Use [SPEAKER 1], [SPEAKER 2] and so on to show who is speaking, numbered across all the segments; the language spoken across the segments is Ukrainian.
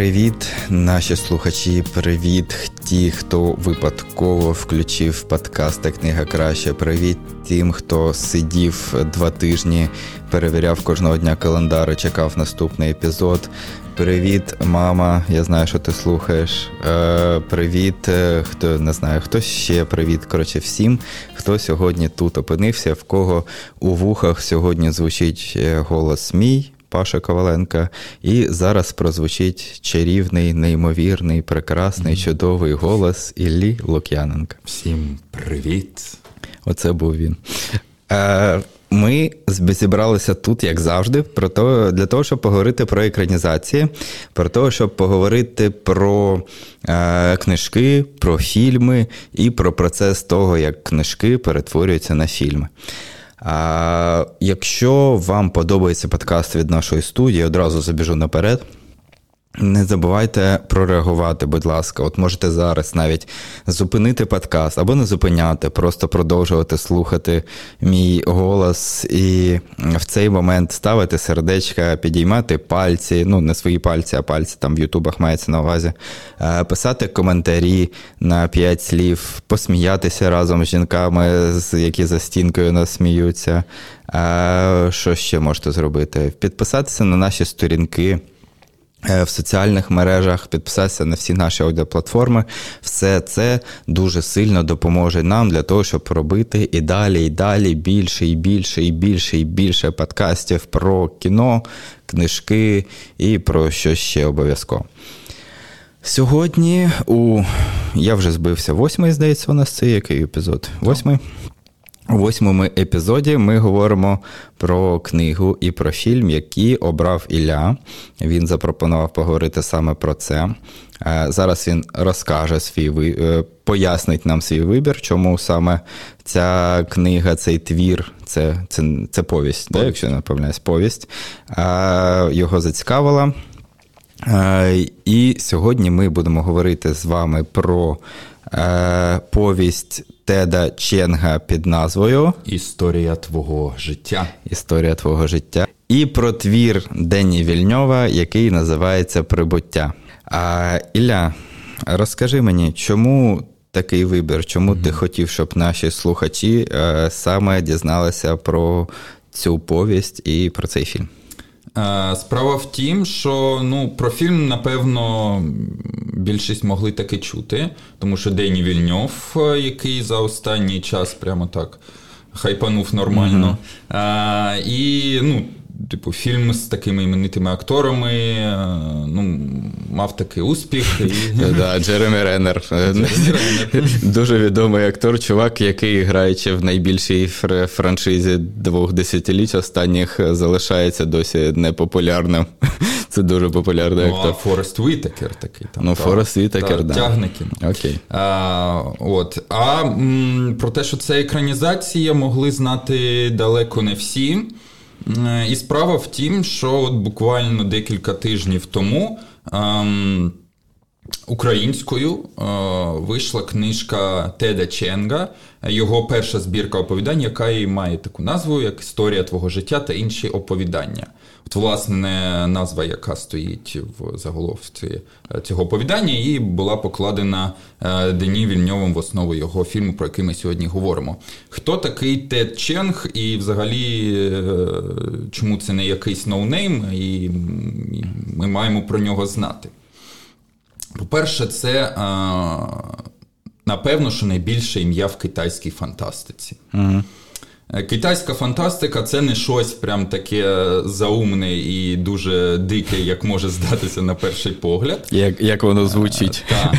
[SPEAKER 1] Привіт, наші слухачі. Привіт, ті, хто випадково включив подкаст Книга краще. Привіт тим, хто сидів два тижні, перевіряв кожного дня календар і чекав наступний епізод. Привіт, мама. Я знаю, що ти слухаєш. Е, Привіт, е, хто не знаю, хто ще привіт. Коротше, всім, хто сьогодні тут опинився, в кого у вухах сьогодні звучить е, голос мій. Паша Коваленка, і зараз прозвучить чарівний, неймовірний, прекрасний, чудовий голос Іллі Лук'яненка.
[SPEAKER 2] Всім привіт!
[SPEAKER 1] Оце був він. Е, ми зібралися тут, як завжди, про то, для того, щоб поговорити про екранізації, про те, щоб поговорити про е, книжки, про фільми і про процес того, як книжки перетворюються на фільми. А Якщо вам подобається подкаст від нашої студії, одразу забіжу наперед. Не забувайте прореагувати, будь ласка. От можете зараз навіть зупинити подкаст або не зупиняти, просто продовжувати слухати мій голос і в цей момент ставити сердечка, підіймати пальці, ну не свої пальці, а пальці там в Ютубах мається на увазі, е, писати коментарі на п'ять слів, посміятися разом з жінками, які за стінкою нас сміються. Е, що ще можете зробити? Підписатися на наші сторінки. Е, в соціальних мережах, підписатися на всі наші аудіоплатформи. Все це дуже сильно допоможе нам для того, щоб робити і далі, і далі більше, і більше, і більше, і більше подкастів про кіно, книжки і про що ще обов'язково. Сьогодні у я вже збився восьмий, здається, у нас це який епізод? Восьмий? У восьмому епізоді ми говоримо про книгу і про фільм, який обрав Ілля. Він запропонував поговорити саме про це. Е, зараз він розкаже свій е, пояснить нам свій вибір, чому саме ця книга, цей твір, це це, це повість, да, якщо не помиляюсь, повість е, його зацікавила. І сьогодні ми будемо говорити з вами про повість. Теда Ченга під назвою
[SPEAKER 2] Історія твого життя.
[SPEAKER 1] Історія твого життя. І про твір Дені Вільньова, який називається Прибуття. А Ілля, розкажи мені, чому такий вибір? Чому mm-hmm. ти хотів, щоб наші слухачі е, саме дізналися про цю повість і про цей фільм?
[SPEAKER 2] Е, справа в тім, що ну, про фільм, напевно, більшість могли таки чути, тому що Дені Вільньов, е, який за останній час прямо так хайпанув нормально. Mm-hmm. А, І ну, Типу, фільм з такими іменитими акторами ну, мав такий успіх.
[SPEAKER 1] Да, Джеремі Реннер. Дуже відомий актор, чувак, який граючи в найбільшій франшизі двох десятиліть останніх, залишається досі непопулярним. Це дуже популярний
[SPEAKER 2] ну, актор. А Форест Вітакер такий.
[SPEAKER 1] Там, Ну, Форест Вітакер,
[SPEAKER 2] да. Тягне кіно.
[SPEAKER 1] Окей.
[SPEAKER 2] А, от. а м, про те, що це екранізація, могли знати далеко не всі. Е, і справа в тім, що от буквально декілька тижнів тому ем, українською е, вийшла книжка Теда Ченга, його перша збірка оповідань, яка і має таку назву, як Історія твого життя та інші оповідання. От, власне, назва, яка стоїть в заголовці е, цього оповідання, і була покладена е, Дені Вільньовим в основу його фільму, про який ми сьогодні говоримо. Хто такий Тед Ченг, і взагалі, е, чому це не якийсь no-name, і ми маємо про нього знати? По-перше, це напевно, що найбільше ім'я в китайській фантастиці.
[SPEAKER 1] Угу.
[SPEAKER 2] Китайська фантастика це не щось прям таке заумне і дуже дике, як може здатися на перший погляд.
[SPEAKER 1] Як як воно звучить?
[SPEAKER 2] Так.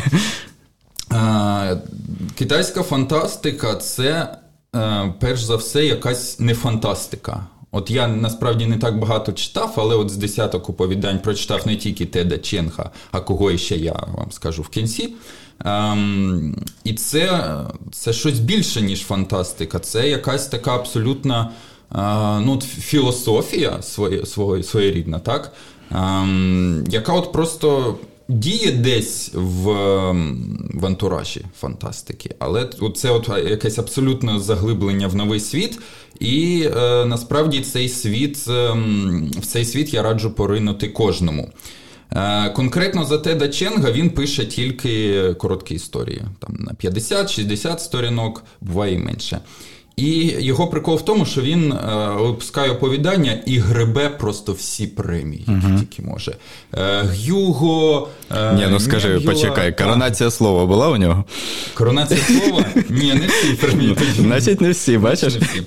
[SPEAKER 2] Китайська фантастика це е, перш за все якась не фантастика. От я насправді не так багато читав, але от з десяток оповідань прочитав не тільки Теда Ченга, а кого іще я вам скажу в кінці. Ем, І це це щось більше, ніж фантастика. Це якась така абсолютна е, ну, філософія своє, своє, своєрідна, так? Ем, яка от просто. Діє десь в в антуражі фантастики, але це от якесь абсолютне заглиблення в новий світ, і е, насправді цей світ, е, в цей світ я раджу поринути кожному. Конкретно за Теда Ченга він пише тільки короткі історії, там на 50-60 сторінок, буває і менше. І його прикол в тому, що він е, випускає оповідання і гребе просто всі премії, які uh тільки може. Е, Гюго.
[SPEAKER 1] Е, Ні, ну скажи, Неб'юла, почекай, коронація слова була у нього?
[SPEAKER 2] Коронація слова? Ні, не всі премії.
[SPEAKER 1] Значить, не всі, бачиш? Не всі.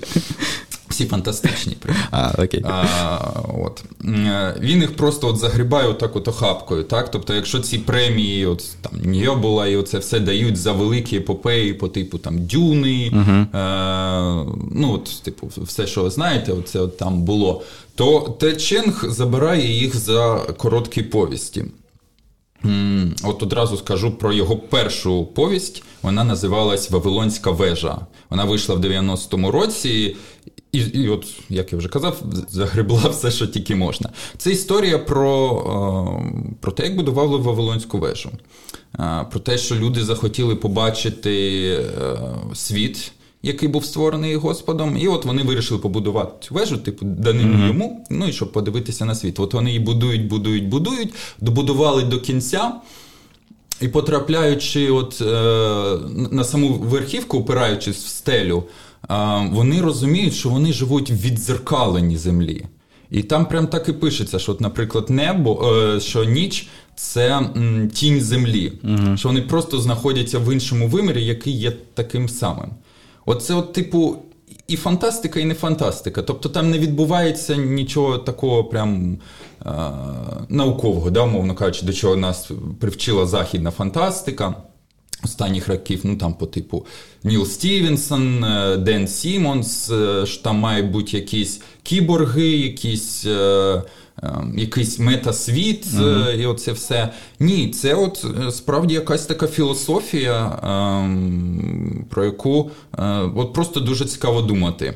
[SPEAKER 2] Всі фантастичні
[SPEAKER 1] А, окей.
[SPEAKER 2] А, от. Він їх просто от загрібає отак от охапкою. Так? Тобто, якщо ці премії, от там Ньобула і оце все дають за великі епопеї по типу там Дюни, uh е, ну от, типу, все, що ви знаєте, оце от там було, то Те Ченг забирає їх за короткі повісті. От одразу скажу про його першу повість. Вона називалась Вавилонська вежа. Вона вийшла в 90-му році, і, і от, як я вже казав, загребла все, що тільки можна. Це історія про е, про те, як будували Вавилонську вежу, е, про те, що люди захотіли побачити е, світ. Який був створений Господом, і от вони вирішили побудувати цю вежу, типу, данину mm-hmm. йому, ну і щоб подивитися на світ. От вони її будують, будують, будують, добудували до кінця, і потрапляючи от е, на саму верхівку, опираючись в стелю, вони розуміють, що вони живуть в відзеркаленні землі. І там прям так і пишеться, що, наприклад, небо, е, що ніч це тінь землі, угу. що вони просто знаходяться в іншому вимірі, який є таким самим. Оце, от, типу, і фантастика, і не фантастика. Тобто там не відбувається нічого такого прям е, наукового, да, мовно кажучи, до чого нас привчила західна фантастика останніх років, ну там по типу Ніл Стівенсон, е, Ден Сімонс, е, що там мають бути якісь кіборги, якісь. Е, якийсь метасвіт uh-huh. і оце все. Ні, це от справді якась така філософія, ем, про яку от просто дуже цікаво думати.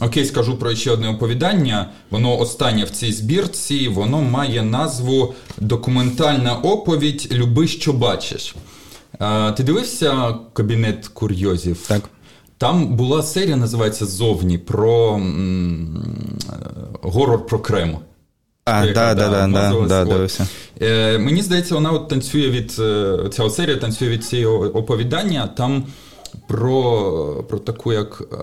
[SPEAKER 2] Окей, скажу про ще одне оповідання. Воно останнє в цій збірці, воно має назву Документальна оповідь Люби, що бачиш. Ти дивився кабінет курйозів?
[SPEAKER 1] Так.
[SPEAKER 2] Там була серія, називається Зовні про м- горор про Крем.
[SPEAKER 1] А, да, да, да, да, дивився.
[SPEAKER 2] Е, Мені здається, вона от танцює від е, ця серія танцює від цієї оповідання. Там про про таку як е,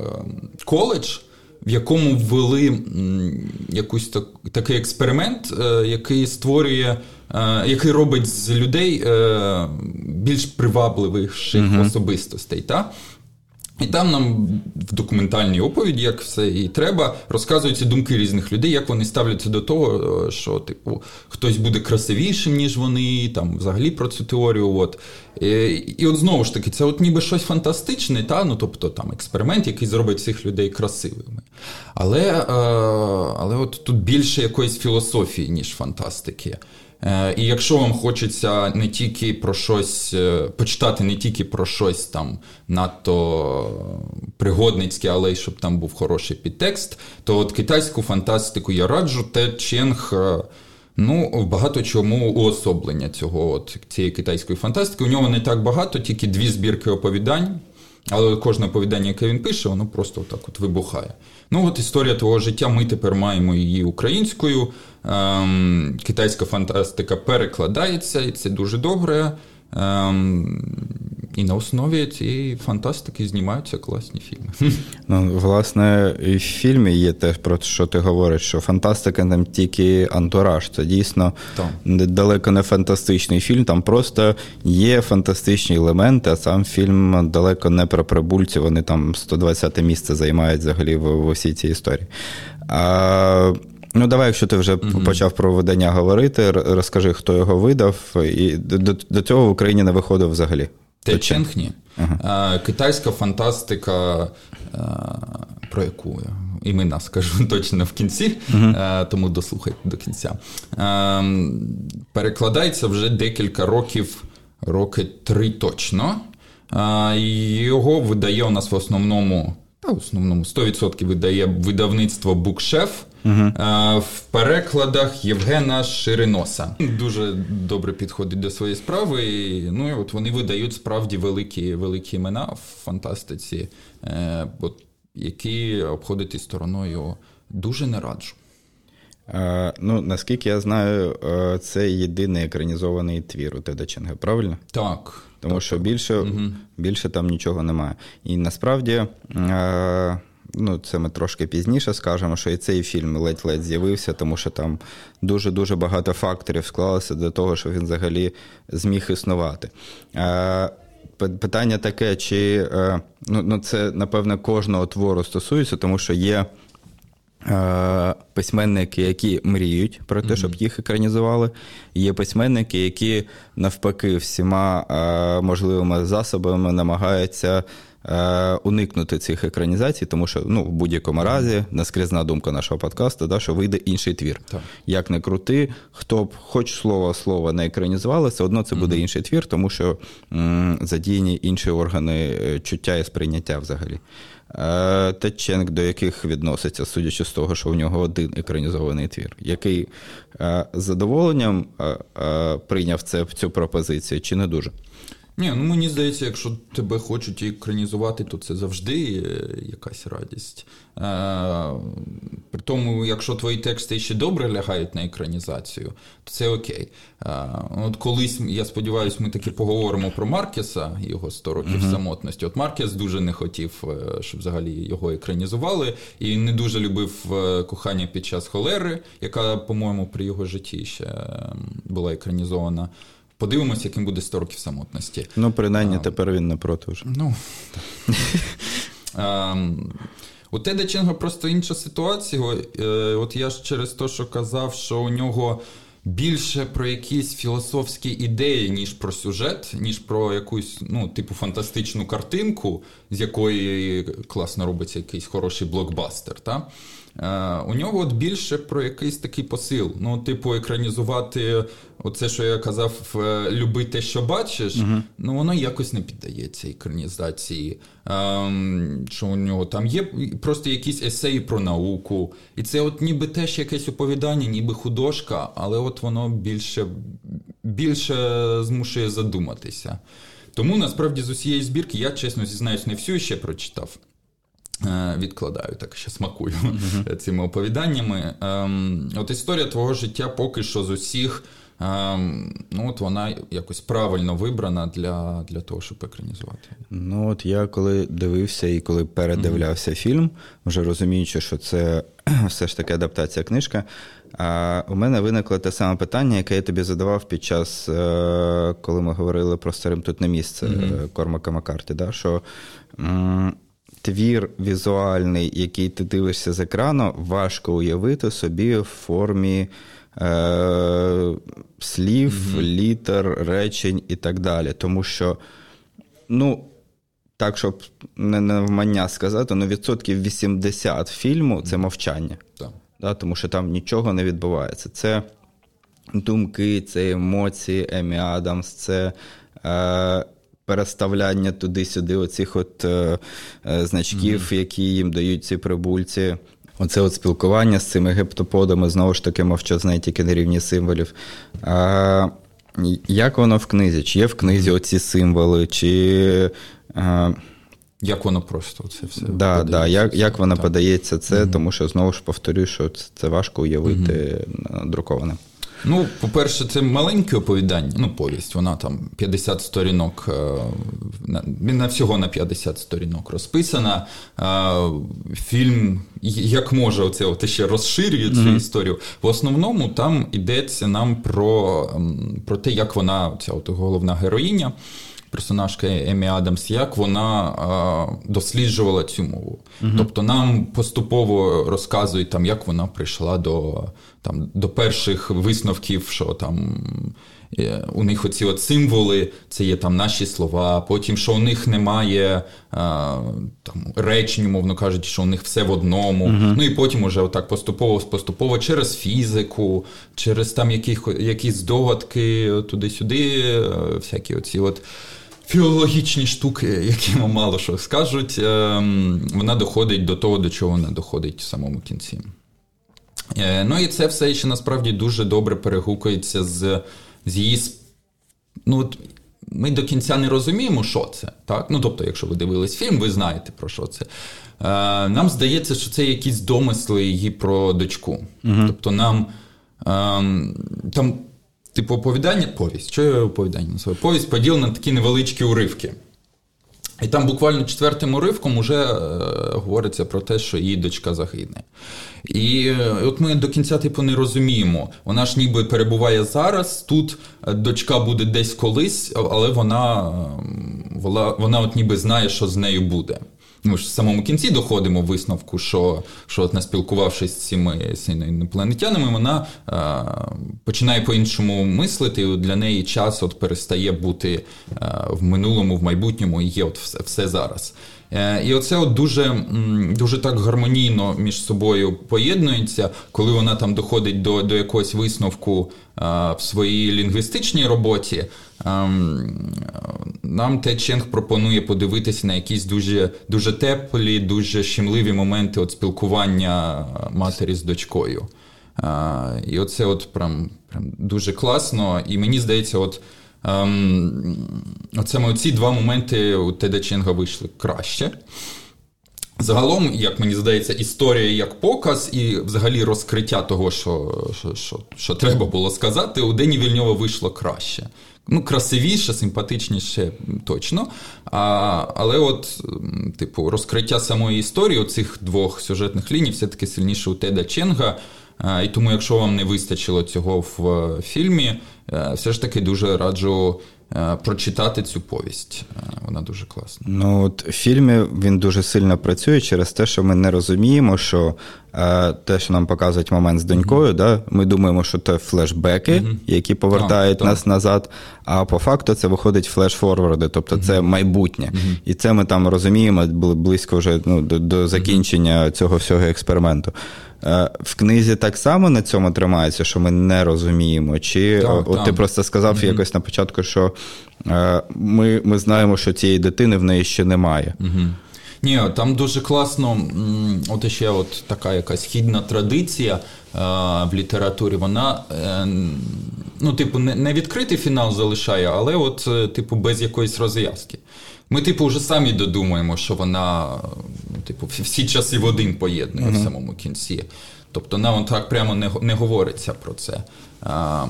[SPEAKER 2] коледж, в якому ввели якийсь так, такий експеримент, е, який створює. Е, який робить з людей е, більш привабливих uh-huh. особистостей. Та? І там нам в документальній оповіді, як все і треба, розказуються думки різних людей, як вони ставляться до того, е, що типу хтось буде красивішим, ніж вони, там взагалі про цю теорію. От. І, і от знову ж таки, це от ніби щось фантастичне, та? ну тобто там експеримент, який зробить цих людей красивими. Але, але от тут більше якоїсь філософії, ніж фантастики. Е, і якщо вам хочеться не тільки про щось е, почитати, не тільки про щось там надто пригодницьке, але й щоб там був хороший підтекст, то от китайську фантастику я раджу, те Ченг. Е, ну, багато чому уособлення цього от, цієї китайської фантастики. У нього не так багато, тільки дві збірки оповідань. Але кожне оповідання, яке він пише, воно просто так от вибухає. Ну, от історія твого життя, ми тепер маємо її українською. Ем, Китайська фантастика перекладається, і це дуже добре. Ем, і на основі цієї фантастики знімаються класні фільми.
[SPEAKER 1] Ну, Власне, і в фільмі є те, про що ти говориш, що фантастика там тільки антураж. Це дійсно так. далеко не фантастичний фільм, там просто є фантастичні елементи, а сам фільм далеко не про прибульців, вони там 120 місце займають взагалі в, в усій цій історії. А Ну, давай, якщо ти вже mm-hmm. почав про видання говорити, розкажи, хто його видав, і до, до цього в Україні не виходив взагалі.
[SPEAKER 2] Те Ченхні. Ага. Китайська фантастика, про яку імена скажу точно в кінці, uh тому дослухайте до кінця. Перекладається вже декілька років, роки три точно. Його видає у нас в основному, та в основному 100% видає видавництво Букшеф. Угу. В перекладах Євгена Шириноса дуже добре підходить до своєї справи. І, Ну і от вони видають справді великі великі імена в фантастиці, е, які обходити стороною дуже не раджу.
[SPEAKER 1] Е, ну, Наскільки я знаю, е, це єдиний екранізований твір у Теда Ченга, правильно?
[SPEAKER 2] Так.
[SPEAKER 1] Тому
[SPEAKER 2] так,
[SPEAKER 1] що більше угу. більше там нічого немає. І насправді, е, ну, це ми трошки пізніше скажемо, що і цей фільм ледь-ледь з'явився, тому що там дуже-дуже багато факторів склалося до того, що він взагалі зміг існувати. Питання таке, чи ну, ну це, напевне, кожного твору стосується, тому що є. Е, письменники, які мріють про те, щоб їх екранізували. Є письменники, які навпаки всіма е, можливими засобами намагаються е, уникнути цих екранізацій, тому що ну, в будь-якому разі наскрізна думка нашого подкасту, да, що вийде інший твір. Так. Як не крути, хто б хоч слово слово не екранізували, все одно це буде інший твір, тому що м, задіяні інші органи чуття і сприйняття взагалі. Е, Теченк, до яких відноситься, судячи з того, що в нього один екранізований твір, який е, з задоволенням е, прийняв це, цю пропозицію, чи не дуже?
[SPEAKER 2] Ні, ну мені здається, якщо тебе хочуть екранізувати, то це завжди якась радість. Е, При тому, якщо твої тексти ще добре лягають на екранізацію, то це окей. Е, От колись, я сподіваюся, ми таки поговоримо про Маркеса, його 100 років uh самотності. От Маркес дуже не хотів, е, щоб взагалі його екранізували, і не дуже любив е, кохання під час холери, яка, по-моєму, при його житті ще ем, була екранізована. Подивимося, яким буде 100 років самотності.
[SPEAKER 1] Ну, принаймні, а, тепер він не проти вже.
[SPEAKER 2] Ну. Ем, у Теда Ченга просто інша ситуація. Е, от я ж через те, що казав, що у нього більше про якісь філософські ідеї, ніж про сюжет, ніж про якусь ну, типу фантастичну картинку, з якої класно робиться якийсь хороший блокбастер. Та? Е, у нього от більше про якийсь такий посил. Ну, типу, екранізувати оце, що я казав, е, люби те, що бачиш, uh ну воно якось не піддається екранізації. Ем, Що у нього там є просто якісь есеї про науку. І це от ніби теж якесь оповідання, ніби художка, але от воно більше, більше змушує задуматися. Тому насправді з усієї збірки я чесно зізнаюсь, не всю ще прочитав. Е, відкладаю, так ще смакую uh-huh. цими оповіданнями. Ем, от історія твого життя поки що з усіх, ем, ну от вона якось правильно вибрана для для того, щоб екранізувати.
[SPEAKER 1] Ну от я коли дивився і коли передивлявся uh-huh. фільм, вже розуміючи, що це все ж таки адаптація книжка. А у мене виникло те саме питання, яке я тобі задавав під час, е, коли ми говорили про старим тут не місце uh-huh. Кормака Маккарті, да, що твір візуальний, який ти дивишся з екрану, важко уявити собі в формі е, слів, mm-hmm. літер, речень і так далі. Тому що, ну, так, щоб не навмання сказати, ну відсотків 80 фільму це мовчання.
[SPEAKER 2] Так.
[SPEAKER 1] Да, Тому що там нічого не відбувається. Це думки, це емоції, Емі Адамс, це. Е, переставляння туди-сюди, оцих от е, е, значків, mm-hmm. які їм дають ці прибульці. Оце от спілкування з цими гептоподами, знову ж таки, мовчазне, тільки на рівні символів. А, Як воно в книзі? Чи є в книзі оці символи, чи. А,
[SPEAKER 2] як воно просто це все
[SPEAKER 1] да, да, як як воно так. подається це, mm тому що знову ж повторюю, що це важко уявити mm друковане.
[SPEAKER 2] Ну, по-перше, це маленьке оповідання, ну, повість, вона там 50 сторінок, е, на всього на 50 сторінок розписана. Фільм, як може, оце от ще розширює цю mm-hmm. історію. В основному там йдеться нам про про те, як вона, ця от головна героїня персонажка Емі Адамс, як вона досліджувала цю мову. Угу. Тобто нам поступово розказують, там, як вона прийшла до там, до перших висновків, що там. Е, у них оці от символи, це є там наші слова, потім, що у них немає там, речень, мовно кажучи, що у них все в одному. uh Ну і потім уже отак поступово-поступово через фізику, через там яких, якісь здогадки туди-сюди, е, всякі оці от філологічні штуки, які вам мало що скажуть, вона доходить до того, до чого вона доходить в самому кінці. Е, ну і це все ще насправді дуже добре перегукується з з її. Ну, от, ми до кінця не розуміємо, що це. Так? Ну, Тобто, якщо ви дивились фільм, ви знаєте про що це. Нам здається, що це якісь домисли її про дочку. Угу. Тобто, нам е, там, типу, оповідання, повість, що я оповідання називаю? Повість поділена на такі невеличкі уривки. І там буквально четвертим уривком вже е, говориться про те, що її дочка загине. І е, от ми до кінця типу не розуміємо. Вона ж ніби перебуває зараз. Тут е, дочка буде десь колись, але вона вона, вона от ніби знає, що з нею буде. Ми ж в самому кінці доходимо висновку, що що от не спілкувавшись з цими інопланетянами, вона а, починає по-іншому мислити. Для неї час от перестає бути а, в минулому, в майбутньому і є от все, все зараз. Е, і оце от дуже дуже так гармонійно між собою поєднується, коли вона там доходить до до якогось висновку в своїй лінгвістичній роботі. Ем, нам Те Ченг пропонує подивитися на якісь дуже дуже теплі, дуже щемливі моменти от спілкування матері з дочкою. І оце от прям, прям дуже класно. І мені здається, от. Ем, Оце ці два моменти у Теда Ченга вийшли краще. Загалом, як мені здається, історія як показ, і взагалі розкриття того, що що, що, що треба було сказати, у Дені Вільньова вийшло краще. Ну, красивіше, симпатичніше, точно. А, Але, от, типу, розкриття самої історії цих двох сюжетних ліній все-таки сильніше у Теда Ченга. А, і тому, якщо вам не вистачило цього в е, фільмі, е, все ж таки дуже раджу Е, прочитати цю повість. Вона дуже класна.
[SPEAKER 1] Ну от в фільмі він дуже сильно працює через те, що ми не розуміємо, що те, що нам показують момент з донькою, mm-hmm. да, ми думаємо, що це флешбеки, mm-hmm. які повертають так, нас так. назад. А по факту це виходить флеш-форварди, тобто mm-hmm. це майбутнє. І це ми там розуміємо близько вже ну, до, до закінчення цього всього експерименту. Е, в книзі так само на цьому тримається, що ми не розуміємо. Чи так, от так. ти просто сказав mm якось на початку, що е, ми ми знаємо, що цієї дитини в неї ще немає.
[SPEAKER 2] mm Ні, там дуже класно, от ще от така якась хідна традиція е, в літературі. Вона, ну, типу, не відкритий фінал залишає, але от, типу, без якоїсь розв'язки. Ми, типу, вже самі додумаємо, що вона, типу, всі часи в один поєднує uh-huh. в самому кінці. Тобто нам так прямо не не говориться про це. А,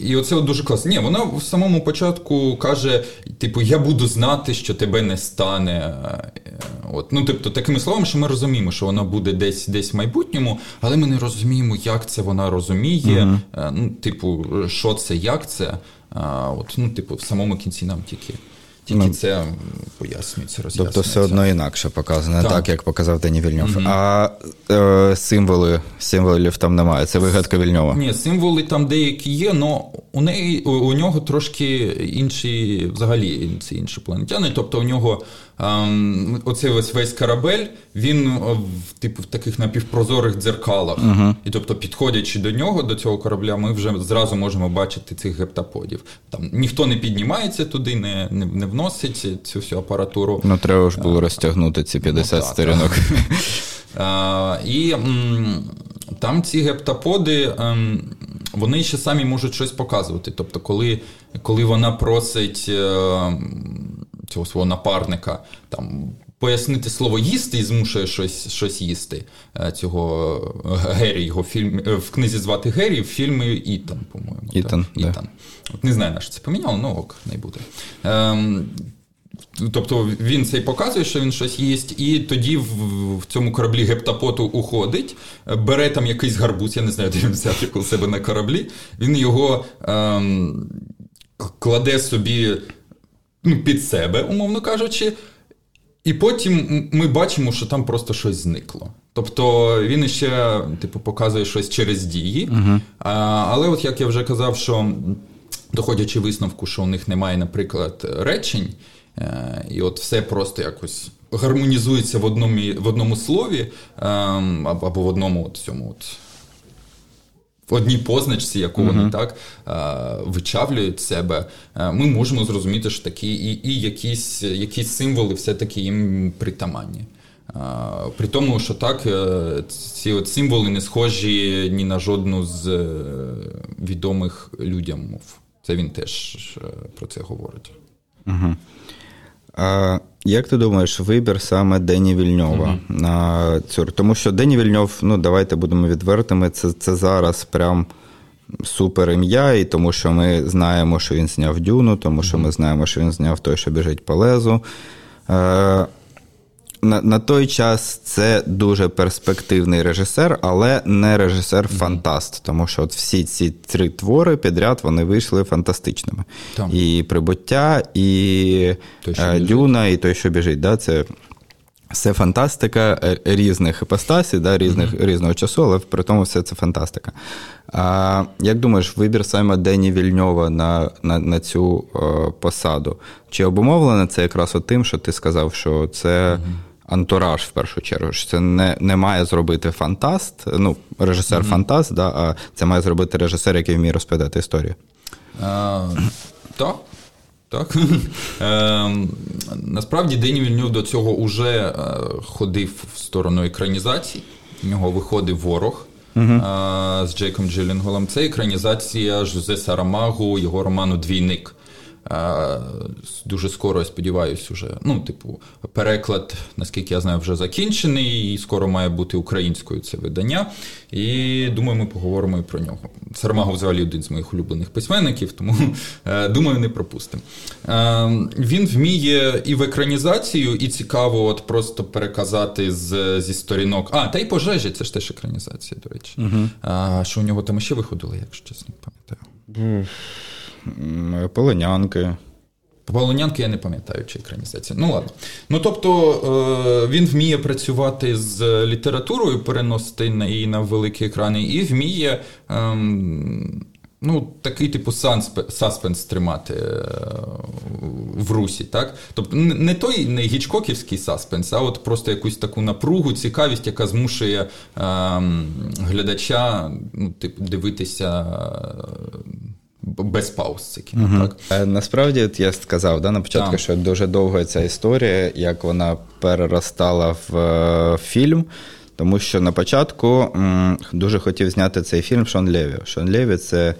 [SPEAKER 2] І оце от дуже класно. Ні, вона в самому початку каже: типу, я буду знати, що тебе не стане. От, ну, тобто, такими словами, що ми розуміємо, що вона буде десь десь в майбутньому, але ми не розуміємо, як це вона розуміє. Uh-huh. Ну, Типу, що це, як це. А, от, ну, Типу, в самому кінці нам тільки. Тільки ну, це пояснюється, роз'яснюється.
[SPEAKER 1] Тобто все одно інакше показано, так, так як показав Дені Вільньов. Mm-hmm. А е, символи, символів там немає. Це вигадка Вільньова.
[SPEAKER 2] Ні, символи там деякі є, але у неї у, у нього трошки інші, взагалі ці інші планетяни. Тобто у нього ем, оцей весь весь корабель, він е, в типу в таких напівпрозорих дзеркалах. Uh-huh. І тобто, підходячи до нього, до цього корабля, ми вже зразу можемо бачити цих гептаподів. Там ніхто не піднімається туди, не не, не вносить цю всю апаратуру.
[SPEAKER 1] Ну, треба ж було розтягнути ці 50 ну, сторінок.
[SPEAKER 2] І там ці гептаподи. Вони ще самі можуть щось показувати. Тобто, коли коли вона просить е, цього свого напарника там пояснити слово їсти і змушує щось щось їсти, е, цього Геррі, його фільм е, в книзі звати Геррі, в фільмі Ітан, по-моєму.
[SPEAKER 1] Ітан.
[SPEAKER 2] Да. Ітан. От Не знаю, на що це поміняло, ну ок, не буде. Ем, Тобто він цей показує, що він щось їсть, і тоді в, в цьому кораблі гептапоту уходить, бере там якийсь гарбуз, я не знаю, де він взяти у себе на кораблі. Він його ем, кладе собі ну, під себе, умовно кажучи, і потім ми бачимо, що там просто щось зникло. Тобто він ще типу, показує щось через дії. uh А, Але, от як я вже казав, що доходячи висновку, що у них немає, наприклад, речень. Е, і от все просто якось гармонізується в одному в одному слові, ем, або в одному от цьому от. В одній позначці, яку uh-huh. вони так е, вичавлюють себе, е, ми можемо зрозуміти, що такі і і якісь якісь символи все-таки їм притаманні. При тому, що так, ці от символи не схожі ні на жодну з відомих людям мов Це він теж про це говорить.
[SPEAKER 1] Угу. А Як ти думаєш, вибір саме Дені Вільньова mm-hmm. на цю? Тому що Дені Вільньов, ну давайте будемо відвертими, це це зараз прям супер ім'я, і тому що ми знаємо, що він зняв Дюну, тому що ми знаємо, що він зняв той, що біжить по лезу. Е, на на той час це дуже перспективний режисер, але не режисер-фантаст. Тому що от всі ці три твори підряд вони вийшли фантастичними. Там. І прибуття, і той, е, Дюна, і той, що біжить. Да, Це все фантастика е, різних іпостасій, да, різних, mm-hmm. різного часу, але при тому все це фантастика. А Як думаєш, вибір саме Дені Вільньова на на, на цю о, посаду? Чи обумовлено це якраз тим, що ти сказав, що це. Mm-hmm антураж в першу чергу. що Це не не має зробити фантаст, ну, режисер-фантаст, да, а це має зробити режисер, який вміє розповідати історію.
[SPEAKER 2] Так. Так. Е, Насправді Дені Вільнюв до цього вже е, ходив в сторону екранізації. У нього виходив ворог uh-huh. е, з Джейком Джилінголом. Це екранізація Жозе Сарамагу, його роману Двійник. Дуже скоро, я сподіваюся, вже, ну, типу, переклад, наскільки я знаю, вже закінчений, і скоро має бути українською це видання. І думаю, ми поговоримо і про нього. Сармагов взагалі один з моїх улюблених письменників, тому е, думаю, не пропустимо. Е, він вміє і в екранізацію, і цікаво от просто переказати з, зі сторінок. А, та й пожежі, це ж теж екранізація, до речі. Угу. А, Що у нього там ще виходило, якщо чесно пам'ятаю.
[SPEAKER 1] Полонянки.
[SPEAKER 2] Полонянки я не пам'ятаю, чи екранізація. Ну ладно. Ну тобто е, він вміє працювати з літературою, переносити її на великі екрани, і вміє ем, ну, такий типу саспенс тримати е, в русі. так? Тобто не той не гічкоківський саспенс, а от просто якусь таку напругу, цікавість, яка змушує ем, глядача ну, типу, дивитися без пауз це кіно. Угу. так?
[SPEAKER 1] Е, насправді, от я сказав да, на початку, так. що дуже довга ця історія, як вона переростала в е, фільм. Тому що на початку м, дуже хотів зняти цей фільм Шон Леві. Шон Леві це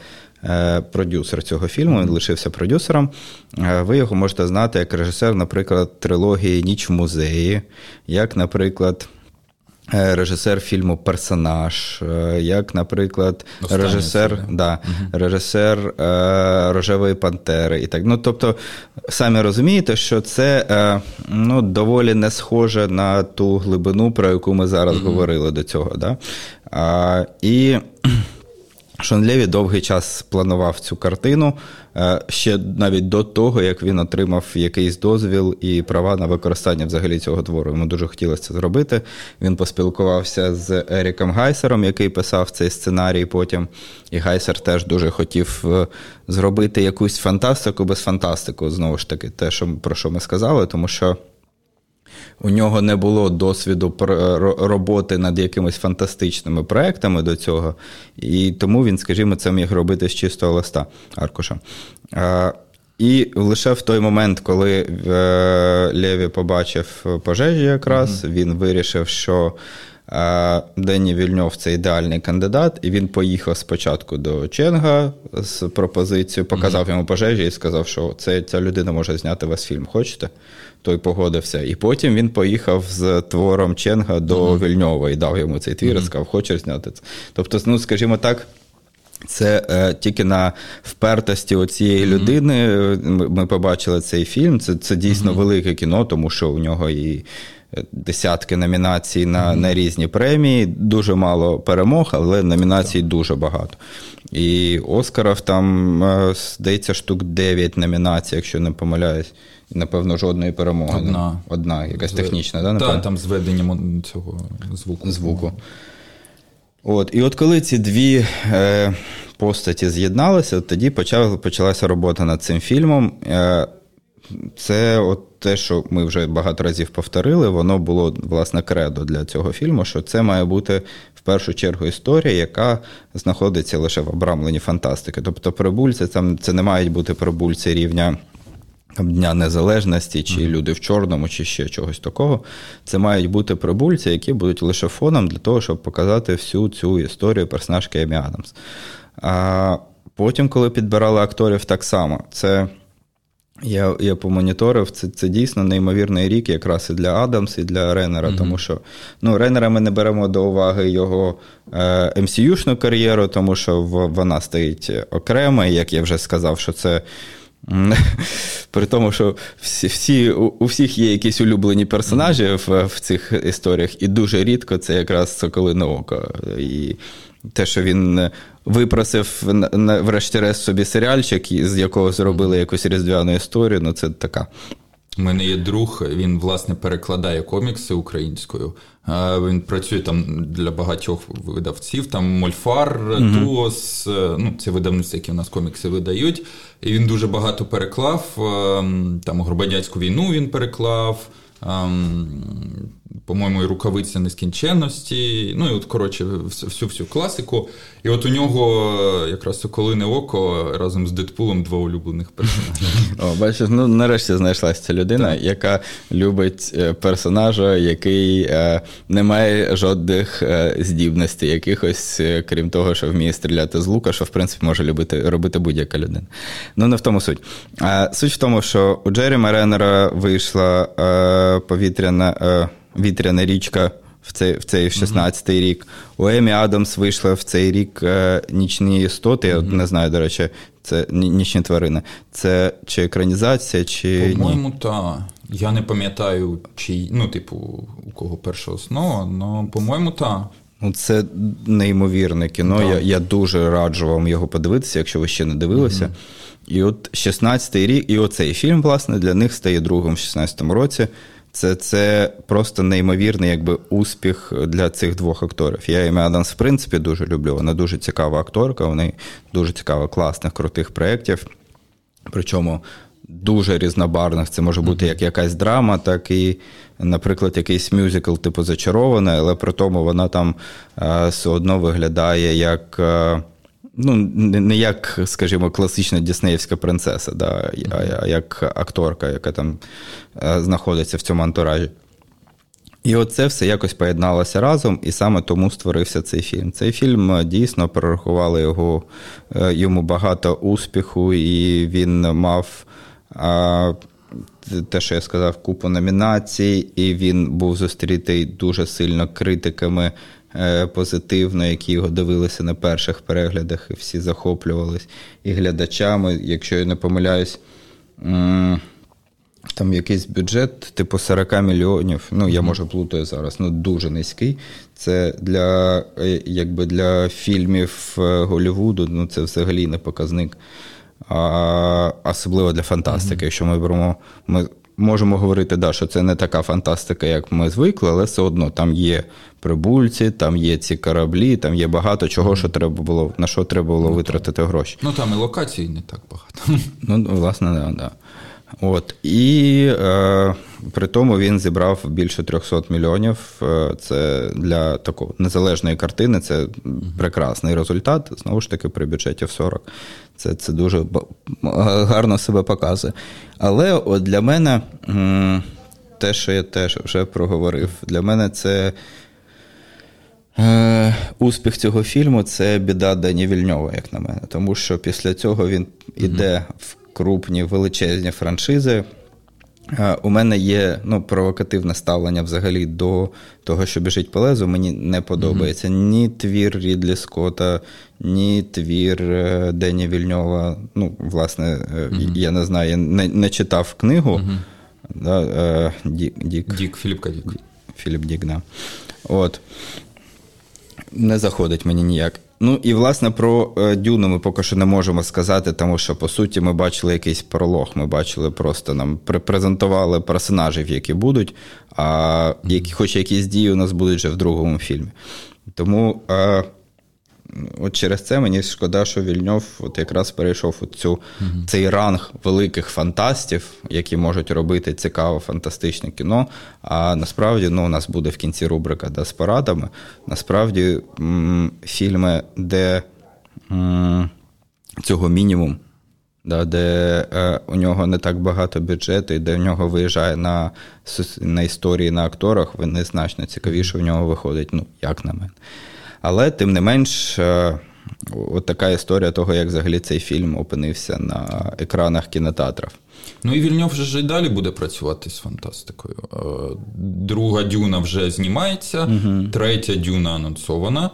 [SPEAKER 1] е, продюсер цього фільму, він лишився продюсером. Е, ви його можете знати як режисер, наприклад, трилогії Ніч в музеї, як, наприклад. Е, режисер фільму Персонаж, е, як, наприклад, Останнє режисер да, угу. режисер е, Рожевої Пантери. і так. Ну, Тобто, самі розумієте, що це е, ну, доволі не схоже на ту глибину, про яку ми зараз угу. говорили до цього. Да? А, І Шон Леві довгий час планував цю картину е, ще навіть до того, як він отримав якийсь дозвіл і права на використання взагалі цього твору. Йому дуже хотілося це зробити. Він поспілкувався з Еріком Гайсерером, який писав цей сценарій потім. І Гайсерер теж дуже хотів е, зробити якусь фантастику без фантастику. Знову ж таки, те, що про що ми сказали, тому що. У нього не було досвіду роботи над якимись фантастичними проектами до цього, і тому він, скажімо, це міг робити з чистого листа аркуша. І лише в той момент, коли е, Леві побачив пожежі, якраз mm-hmm. він вирішив, що Дені Вільньов це ідеальний кандидат, і він поїхав спочатку до Ченга з пропозицією, показав mm-hmm. йому пожежі і сказав, що це ця людина може зняти весь фільм. Хочете? Той погодився. І потім він поїхав з твором Ченга до mm-hmm. Вільньова і дав йому цей твір, і сказав, хочеш зняти це. Тобто, ну, скажімо так. Це е, тільки на впертості оцієї mm-hmm. людини ми, ми побачили цей фільм. Це це дійсно mm-hmm. велике кіно, тому що у нього і е, десятки номінацій на mm-hmm. на різні премії, дуже мало перемог, але номінацій дуже багато. І Оскаров там, е, здається, штук 9 номінацій, якщо не помиляюсь. Напевно, жодної перемоги.
[SPEAKER 2] Одна,
[SPEAKER 1] Одна якась Звед... технічна, да?
[SPEAKER 2] Так, там зведення цього звуку.
[SPEAKER 1] звуку. От, І от коли ці дві е, постаті з'єдналися, от тоді почав, почалася робота над цим фільмом. Е, Це от те, що ми вже багато разів повторили, воно було власне кредо для цього фільму, що це має бути в першу чергу історія, яка знаходиться лише в обрамленні фантастики. Тобто прибульці, там це не мають бути прибульці рівня. Дня Незалежності, чи люди в чорному, чи ще чогось такого. Це мають бути прибульці, які будуть лише фоном для того, щоб показати всю цю історію персонажки Емі Адамс. А Потім, коли підбирали акторів, так само. Це я я помоніторив, це це дійсно неймовірний рік, якраз і для Адамс, і для Рейнера, mm-hmm. тому що ну, Рейнера ми не беремо до уваги його е, MCU-шну ем кар'єру, тому що вона стоїть окремо, і як я вже сказав, що це. При тому, що всі, всі, у всіх є якісь улюблені персонажі в, в цих історіях, і дуже рідко це якраз Соколине око. І те, що він випросив врешті-решт собі серіальчик, з якого зробили якусь різдвяну історію, ну це така.
[SPEAKER 2] У мене є друг, він власне перекладає комікси українською. Він працює там для багатьох видавців, там Мольфар, mm Туос, ну це видавництва, які у нас комікси видають. І він дуже багато переклав. Там Горбадянську війну він переклав по-моєму, і рукавиця нескінченності. Ну і от, коротше, всю всю класику. І от у нього якраз Соколине око разом з Дедпулом два улюблених персонажів.
[SPEAKER 1] О, Бачиш, ну нарешті знайшлася ця людина, так. яка любить е, персонажа, який е, не має жодних е, здібностей, якихось, крім того, що вміє стріляти з лука, що в принципі може любити робити будь-яка людина. Ну, не в тому суть. А Суть в тому, що у Джері Маренера вийшла повітряна вітряна річка в цей в цей 16-й рік. У Емі Адамс вийшла в цей рік е, нічні істоти. Я не знаю, до речі, це нічні тварини. Це чи екранізація, чи.
[SPEAKER 2] По-моєму, так. Я не пам'ятаю, чи ну, типу, у кого перша основа, але, по-моєму, так.
[SPEAKER 1] Ну, це неймовірне кіно. Я я дуже раджу вам його подивитися, якщо ви ще не дивилися. Mm-hmm. І от 16-й рік, і оцей фільм, власне, для них стає другим в 16-му році. Це це просто неймовірний якби, успіх для цих двох акторів. Я Емі Адамс, в принципі, дуже люблю. Вона дуже цікава акторка, вона дуже цікава, класних, крутих проєктів. Причому дуже різнобарних. Це може бути як якась драма, так і, наприклад, якийсь мюзикл, типу зачарована, але при тому вона там а, все одно виглядає як. Ну, не як, скажімо, класична Діснеївська принцеса, да, а як акторка, яка там е, знаходиться в цьому антуражі. І оце все якось поєдналося разом, і саме тому створився цей фільм. Цей фільм е, дійсно прорахували його, е, йому багато успіху, і він мав. Те, що я сказав, купу номінацій, і він був зустрітий дуже сильно критиками позитивно, які його дивилися на перших переглядах, і всі захоплювались. І глядачами, якщо я не помиляюсь, там якийсь бюджет, типу 40 мільйонів. Ну, я може плутаю зараз, ну дуже низький. Це для е, якби для фільмів е, Голлівуду, ну це взагалі не показник. А, Особливо для фантастики. Mm-hmm. Якщо ми беремо, ми можемо говорити, да, що це не така фантастика, як ми звикли, але все одно там є прибульці, там є ці кораблі, там є багато чого, що треба було, на що треба було ну, витратити гроші.
[SPEAKER 2] Ну там і локацій не так багато.
[SPEAKER 1] Ну, власне, да, да. От. І е, при тому він зібрав більше 300 мільйонів. Е, це для такої незалежної картини це прекрасний результат. Знову ж таки, при бюджеті в 40. Це це дуже гарно себе показує. Але от для мене те, що я теж вже проговорив, для мене це. Е, успіх цього фільму це біда Дані Вільньова, як на мене. Тому що після цього він іде в крупні величезні франшизи. Е, у мене є ну, провокативне ставлення взагалі до того, що біжить по лезу. Мені не подобається mm-hmm. ні твір Рідлі Скотта, ні твір е, Дені Вільньова. Ну, власне, mm-hmm. я не знаю, я не не читав книгу. Mm-hmm. Да, Дік,
[SPEAKER 2] Дік. Дік, Філіп К. Дік.
[SPEAKER 1] Філіп Дік, да. От. Не заходить мені ніяк. Ну і власне про е, Дюну ми поки що не можемо сказати, тому що по суті ми бачили якийсь пролог. Ми бачили просто нам презентували персонажів, які будуть, а які, хоч якісь дії у нас будуть вже в другому фільмі. Тому е, от через це мені шкода, що Вільньов от якраз перейшов у цю, mm цей ранг великих фантастів, які можуть робити цікаве фантастичне кіно. А насправді ну, у нас буде в кінці рубрика да, з порадами. Насправді м- фільми, де м- цього мінімум. Да, Де е, у нього не так багато бюджету, і де в нього виїжджає на на історії на акторах, вони значно цікавіше в нього виходить, ну, як на мене. Але тим не менш, е, от така історія того, як взагалі цей фільм опинився на екранах кінотеатрів.
[SPEAKER 2] Ну і Вільньов вже і далі буде працювати з фантастикою. Е, друга дюна вже знімається, угу. третя дюна анонсована.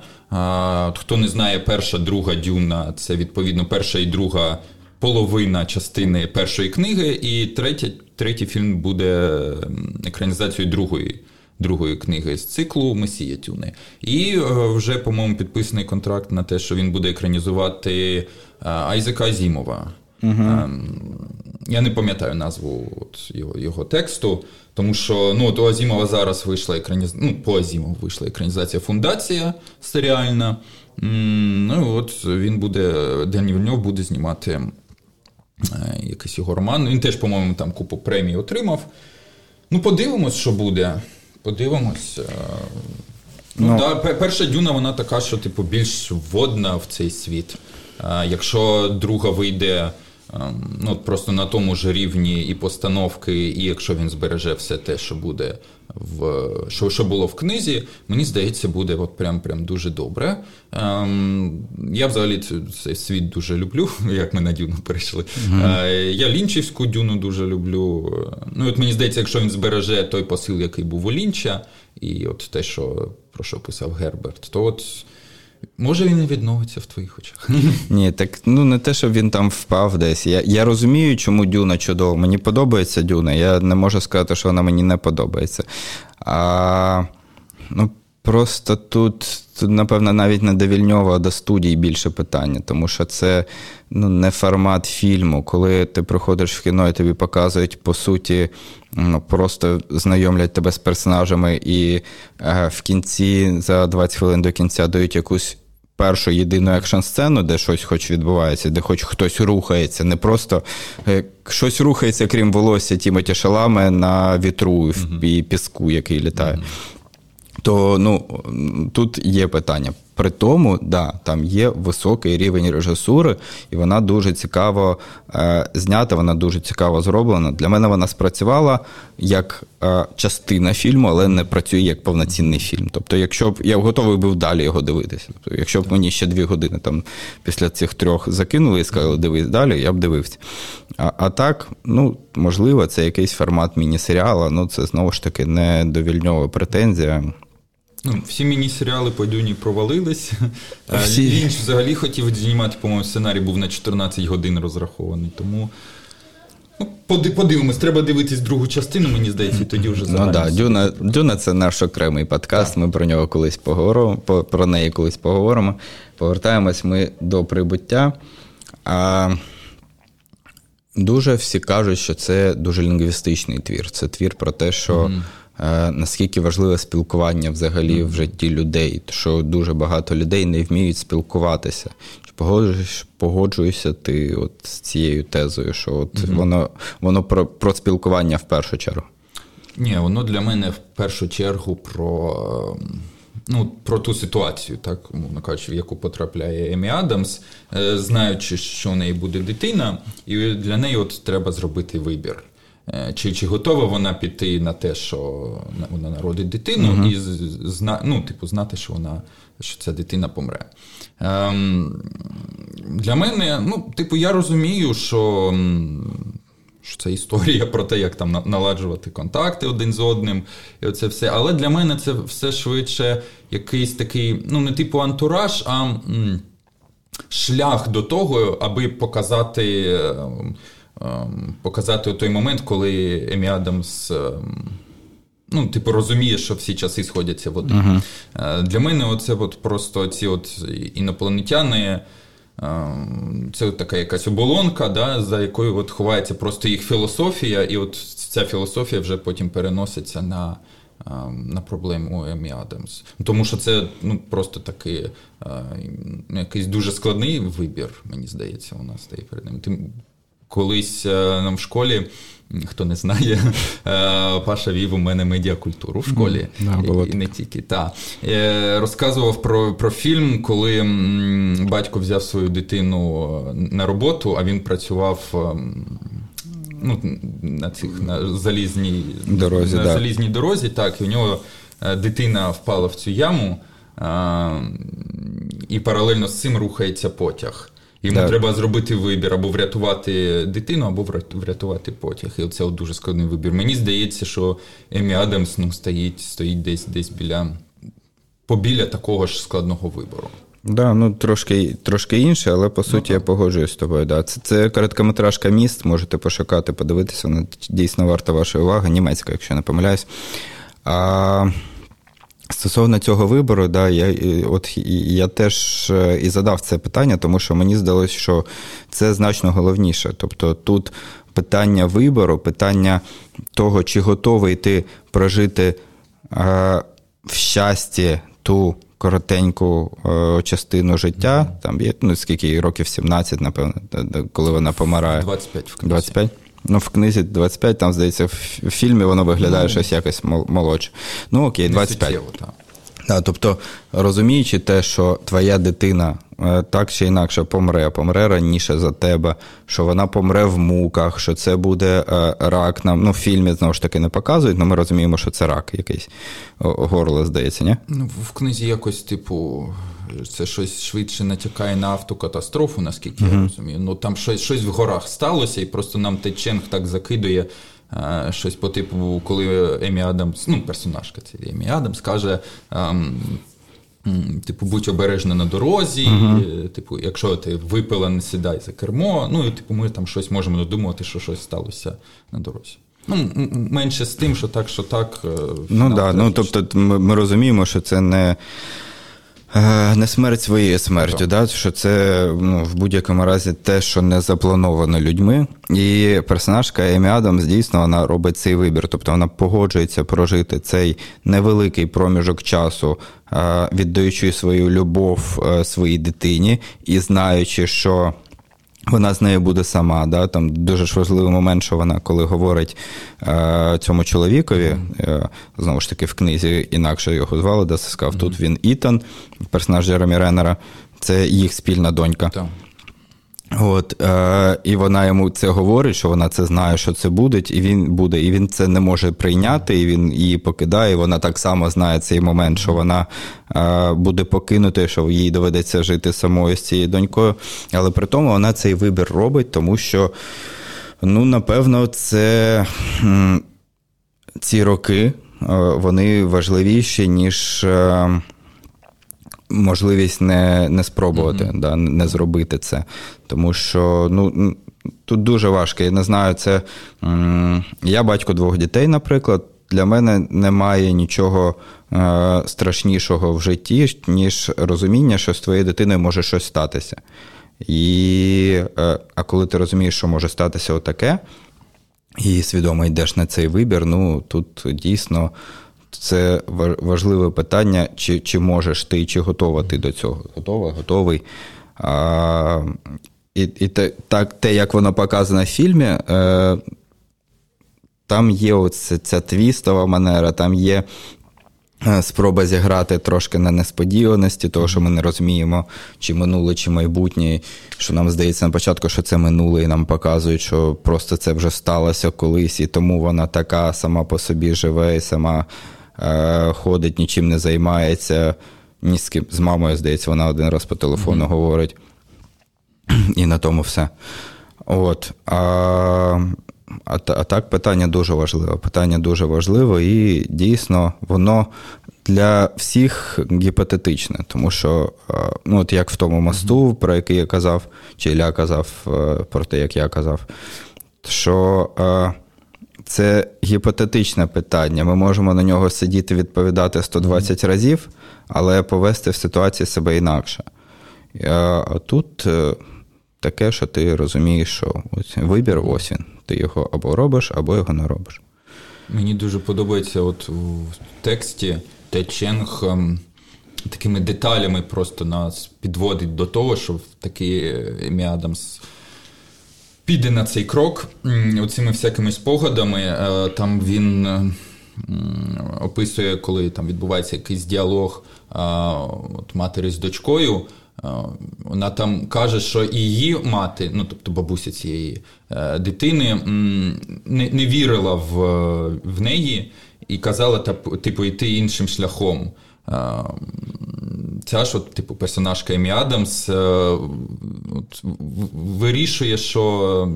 [SPEAKER 2] Хто не знає, перша, друга дюна це відповідно перша і друга половина частини першої книги, і третя, третій фільм буде екранізацією другої. Другої книги з циклу Месія Тюни. І е, вже, по-моєму, підписаний контракт на те, що він буде екранізувати е, Айзека Азімова. Угу. Я не пам'ятаю назву от його його тексту, тому що ну, от у Азімова зараз вийшла екранізація, ну, по Азімову вийшла екранізація Фундація серіальна. Ну от Він буде, Дені Вільньов буде знімати е, якийсь його роман. Він теж, по-моєму, там купу премій отримав. Ну, подивимось, що буде. Подивимось. Е, ну, ну да, Перша дюна, вона така, що типу, більш вводна в цей світ. Е, якщо друга вийде. Ем, ну, Просто на тому ж рівні і постановки, і якщо він збереже все те, що буде в що що було в книзі, мені здається, буде от прям прям дуже добре. Ем, Я взагалі цей світ дуже люблю, як ми на Дюну перейшли. Mm-hmm. Е, Я Лінчівську Дюну дуже люблю. Ну, от Мені здається, якщо він збереже той посил, який був у Лінча, і от те, що про що писав Герберт, то от. Може він і відновиться в твоїх очах.
[SPEAKER 1] Ні, так ну не те, щоб він там впав десь. Я я розумію, чому Дюна чудово. Мені подобається Дюна. Я не можу сказати, що вона мені не подобається. А, Ну, Просто тут, напевно, навіть не до Вільньова, а до студії більше питання, тому що це ну, не формат фільму. Коли ти приходиш в кіно і тобі показують, по суті, ну, просто знайомлять тебе з персонажами, і е, в кінці за 20 хвилин до кінця дають якусь. Першу єдину екшн-сцену, де щось хоч відбувається, де хоч хтось рухається, не просто е, щось рухається, крім волосся Тімоті Шалами на вітру mm-hmm. і піску, який літає. Mm-hmm. То ну тут є питання. При тому, да, там є високий рівень режисури, і вона дуже цікаво е, знята, вона дуже цікаво зроблена. Для мене вона спрацювала як е, частина фільму, але не працює як повноцінний фільм. Тобто, якщо б я готовий був далі його дивитися. Тобто, якщо б мені ще дві години там після цих трьох закинули і сказали, дивись далі, я б дивився. А а так, ну можливо, це якийсь формат міні-серіала. Ну це знову ж таки не довільньова претензія.
[SPEAKER 2] Ну, Всі міні-серіали по Дюні провалились. Всі... Лінч взагалі хотів знімати, по-моєму, сценарій був на 14 годин розрахований. Тому ну, подивимось, треба дивитись другу частину, мені здається, і тоді вже
[SPEAKER 1] Ну да, Дюна Дюна це наш окремий подкаст. Так. Ми про нього колись поговоримо, про неї колись поговоримо. Повертаємось ми до прибуття. А, Дуже всі кажуть, що це дуже лінгвістичний твір. Це твір про те, що. Mm-hmm. Е, наскільки важливе спілкування взагалі в житті людей, що дуже багато людей не вміють спілкуватися. Чи погоджуєш, погоджуєшся ти от з цією тезою, що от mm воно воно про, про спілкування в першу чергу?
[SPEAKER 2] Ні, воно для мене в першу чергу про. Ну, про ту ситуацію, так мовно кажучи, в яку потрапляє Емі Адамс, е, знаючи, що в неї буде дитина, і для неї от треба зробити вибір. Е, чи чи готова вона піти на те, що вона народить дитину, uh-huh. і зна, ну, типу, знати, що вона що ця дитина помре. Ем, Для мене, ну, типу, я розумію, що що це історія про те, як там наладжувати контакти один з одним, і оце все. Але для мене це все швидше якийсь такий, ну, не типу антураж, а м, шлях до того, аби показати. Ем, Ем, показати той момент, коли Емі Адамс. Ем, ну, типу, розуміє, що всі часи сходяться в один. Uh-huh. Для мене оце от просто ці от інопланетяни, ем, це от така якась оболонка, да, за якою от ховається просто їх філософія, і от ця філософія вже потім переноситься на на проблему Емі Адамс. Тому що це ну, просто такий якийсь дуже складний вибір, мені здається, у нас стає перед ним. Тим колись е, нам в школі. Хто не знає, е, Паша вів у мене медіакультуру в школі mm, і не тільки та е, розказував про про фільм, коли батько взяв свою дитину на роботу, а він працював ну, на цих на залізній
[SPEAKER 1] дорозі.
[SPEAKER 2] На да. залізній дорозі. Так, і у нього дитина впала в цю яму. і паралельно з цим рухається потяг. Йому так. треба зробити вибір або врятувати дитину, або врятувати потяг. І це дуже складний вибір. Мені здається, що Емі Адамс ну, стоїть стоїть десь десь біля побіля такого ж складного вибору.
[SPEAKER 1] Да, ну трошки трошки інше, але по суті ну, я погоджуюсь з тобою. Да. Це це короткометражка міст, можете пошукати, подивитися, вона дійсно варта вашої уваги, німецька, якщо не помиляюсь. А Стосовно цього вибору, да, я от я теж е, і задав це питання, тому що мені здалося, що це значно головніше. Тобто тут питання вибору, питання того, чи готовий ти прожити е, в щасті ту коротеньку е, частину життя. Mm-hmm. Там є ну, скільки років 17, напевно, коли вона помирає.
[SPEAKER 2] 25 в
[SPEAKER 1] книзі. 25? Ну, в книзі 25, там, здається, в фільмі воно виглядає mm-hmm. щось якось молодше. Ну, окей, 25. Суттєво, так. Да, тобто, розуміючи те, що твоя дитина е, так чи інакше помре, помре раніше за тебе, що вона помре в муках, що це буде е, рак. Нам ну, в фільмі знову ж таки не показують, але ми розуміємо, що це рак якийсь горло, здається, ні?
[SPEAKER 2] Ну, в книзі якось, типу, це щось швидше натякає на автокатастрофу, наскільки uh-huh. я розумію. Ну там щось щось в горах сталося, і просто нам Теченг так закидує. Е, щось по типу, коли Емі Адамс, ну, персонажка це Емі Адамс, каже. Ем, типу, будь обережна на дорозі, uh-huh. типу, якщо ти випила, не сідай за кермо. Ну і типу, ми там щось можемо додумувати, що щось сталося на дорозі. Ну, менше з тим, що так, що так.
[SPEAKER 1] Е, ну так, да. ну тобто ми, ми розуміємо, що це не. Е, не смерть своєю смертю, да, що це ну, в будь-якому разі те, що не заплановано людьми. І персонажка Емі Адамс дійсно вона робить цей вибір. Тобто вона погоджується прожити цей невеликий проміжок часу, е, віддаючи свою любов е, своїй дитині і знаючи, що вона з нею буде сама. Да? Там дуже ж важливий момент, що вона, коли говорить е, цьому чоловікові, е, знову ж таки, в книзі інакше його звали, де сказав, тут він Ітан, персонаж Джеремі Реннера, це їх спільна донька. Так. От, е, І вона йому це говорить, що вона це знає, що це буде, і він буде, і він це не може прийняти, і він її покидає. і Вона так само знає цей момент, що вона е, буде покинути, що їй доведеться жити самою з цією донькою. Але при тому вона цей вибір робить, тому що, ну, напевно, це ці роки е, вони важливіші, ніж. Е, можливість не не спробувати, mm-hmm. да, не зробити це. Тому що ну, тут дуже важко. Я не знаю, це я батько двох дітей, наприклад. Для мене немає нічого е, страшнішого в житті, ніж розуміння, що з твоєю дитиною може щось статися. І, е, А коли ти розумієш, що може статися отаке, і свідомо йдеш на цей вибір, ну тут дійсно це важливе питання, чи чи можеш ти, чи готова ти до цього. Готова, готовий. А, І і те, так, те, як воно показано в фільмі, е, там є оця, ця твістова манера, там є. Е, спроба зіграти трошки на несподіваності, того, що ми не розуміємо, чи минуле, чи майбутнє. Що нам здається на початку, що це минуле, і нам показують, що просто це вже сталося колись, і тому вона така сама по собі живе і сама ходить, нічим не займається. Ні з ким з мамою, здається, вона один раз по телефону mm-hmm. говорить. І на тому все. От. А, а а, так питання дуже важливе. Питання дуже важливе, і дійсно воно для всіх гіпотетичне, тому що, е, ну, от як в тому мосту, про який я казав, чи Ілля казав, е, про те, як я казав, що це гіпотетичне питання. Ми можемо на нього сидіти, відповідати 120 разів, але повести в ситуації себе інакше. А тут е, таке, що ти розумієш, що ось вибір ось він. Ти його або робиш, або його не робиш.
[SPEAKER 2] Мені дуже подобається от у тексті Теченг ем, такими деталями просто нас підводить до того, що такий Емі Адамс піде на цей крок оцими всякими спогадами. Е, там він описує, коли там відбувається якийсь діалог от матері з дочкою. Вона там каже, що її мати, ну тобто бабуся цієї е, дитини, не не вірила в в неї і казала, типу, йти іншим шляхом. Ця ж, от, типу, персонажка Емі Адамс е, от, вирішує, що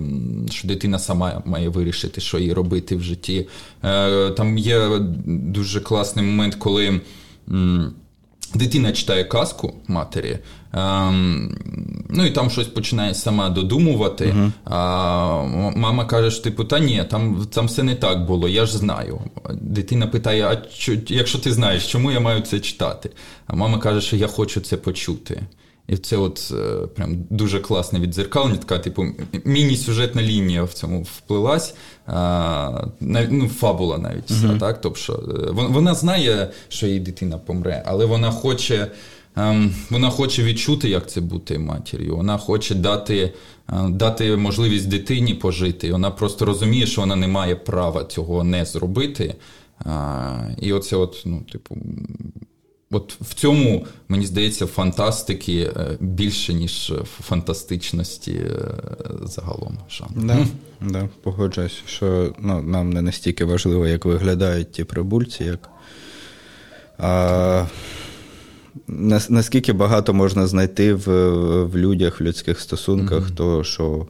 [SPEAKER 2] що дитина сама має вирішити, що їй робити в житті. Е, там є дуже класний момент, коли. Дитина читає казку матері, ну і там щось починає сама додумувати. Uh-huh. А Мама каже, що типу, та ні, там там все не так було, я ж знаю. Дитина питає: а чо, якщо ти знаєш, чому я маю це читати? А мама каже, що я хочу це почути. І це от е, прям дуже класне віддзеркалення, така, типу, міні-сюжетна лінія в цьому вплилась, а, ну, фабула навіть. Uh-huh. так? Тобто, Вона знає, що її дитина помре, але вона хоче ем, вона хоче відчути, як це бути матір'ю. Вона хоче дати е, дати можливість дитині пожити. Вона просто розуміє, що вона не має права цього не зробити. А, І оце, от, ну, типу, От в цьому, мені здається, фантастики е, більше, ніж фантастичності е, загалом.
[SPEAKER 1] Да, да, Погоджуюсь, що ну, нам не настільки важливо, як виглядають ті прибульці, як. А, Наскільки багато можна знайти в в людях, в людських стосунках, mm-hmm. то що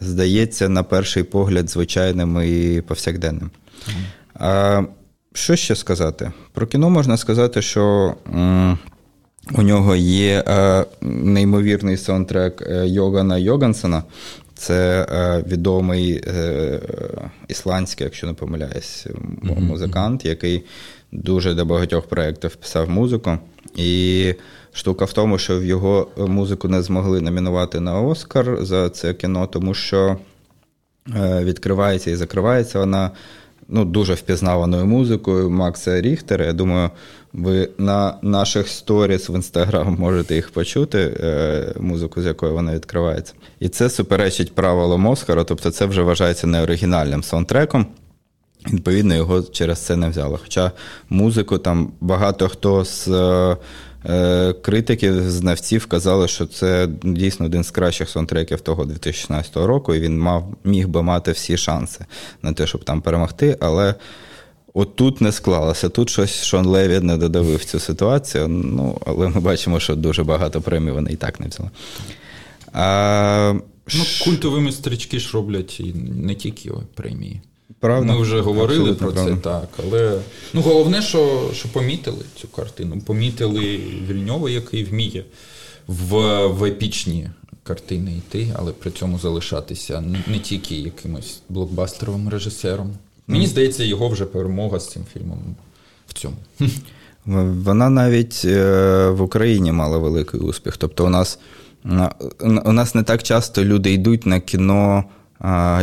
[SPEAKER 1] здається, на перший погляд, звичайним і повсякденним. Mm-hmm. А, що ще сказати? Про кіно можна сказати, що м, у нього є е, неймовірний саундтрек е, Йогана Йогансона. Це е, відомий е, ісландський, якщо не помиляюсь, музикант, який дуже до багатьох проєктів писав музику. І штука в тому, що його музику не змогли номінувати на Оскар за це кіно, тому що е, відкривається і закривається вона ну, дуже впізнаваною музикою Макса Ріхтера. Я думаю, ви на наших сторіс в інстаграм можете їх почути, е, музику, з якою вона відкривається. І це суперечить правилам Оскара, тобто це вже вважається неоригінальним саундтреком. Відповідно, його через це не взяли. Хоча музику там багато хто з е, Е, критики, знавців казали, що це дійсно один з кращих саундтреків того 2016 року, і він мав міг би мати всі шанси на те, щоб там перемогти. Але от тут не склалося. Тут щось Шон Леві не додавив цю ситуацію. Ну, але ми бачимо, що дуже багато премій вони і так не взяли.
[SPEAKER 2] А, Ну, Культовими стрічки ж роблять і не тільки премії.
[SPEAKER 1] Правда?
[SPEAKER 2] Ми вже говорили Абсолютно про правда. це, так. Але ну, головне, що що помітили цю картину. Помітили Вільньова, який вміє в в епічні картини йти, але при цьому залишатися не тільки якимось блокбастеровим режисером. Мені здається, його вже перемога з цим фільмом в цьому.
[SPEAKER 1] Вона навіть е, в Україні мала великий успіх. Тобто, у нас у нас не так часто люди йдуть на кіно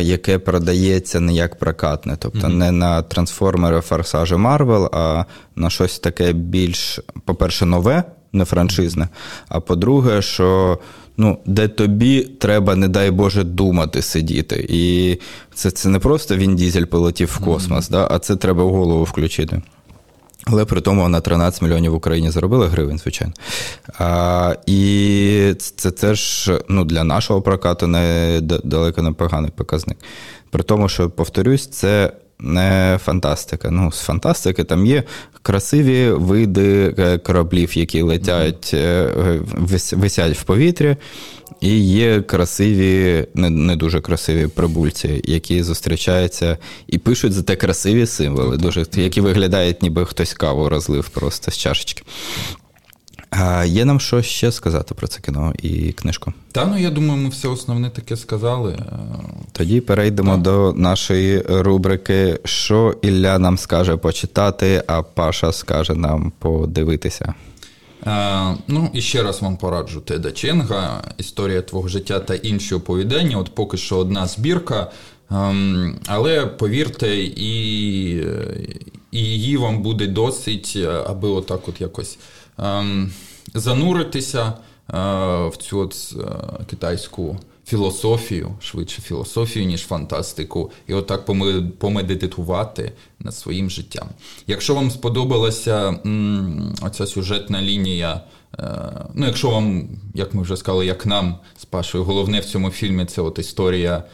[SPEAKER 1] яке продається не як прокатне, тобто mm-hmm. не на трансформери, форсажі Марвел, а на щось таке більш, по-перше, нове, не франшизне. А по-друге, що ну, де тобі треба, не дай Боже, думати сидіти. І це це не просто він дізель полетів в космос, mm-hmm. да, а це треба в голову включити. Але при тому вона 13 мільйонів в Україні заробила гривень, звичайно. А, І це теж ну, для нашого прокату не далеко не поганий показник. При тому, що, повторюсь, це не фантастика. Ну, З фантастики там є красиві види е, кораблів, які летять, mm-hmm. висять в повітрі. І є красиві, не не дуже красиві прибульці, які зустрічаються і пишуть за те красиві символи, дуже, які виглядають, ніби хтось каву розлив просто з чашечки. А Є нам що ще сказати про це кіно і книжку?
[SPEAKER 2] Та ну я думаю, ми все основне таке сказали.
[SPEAKER 1] Тоді перейдемо так. до нашої рубрики, що Ілля нам скаже почитати, а Паша скаже нам подивитися.
[SPEAKER 2] Е, ну і ще раз вам пораджу Теда Ченга, історія твого життя та інші оповідання. От поки що одна збірка. Е, але повірте, і і її вам буде досить, аби отак от якось е, зануритися е, в цю от е, китайську філософію, швидше філософію, ніж фантастику, і отак помедитувати над своїм життям. Якщо вам сподобалася м, оця сюжетна лінія Ну, якщо вам, як ми вже сказали, як нам з Пашою, головне в цьому фільмі це от історія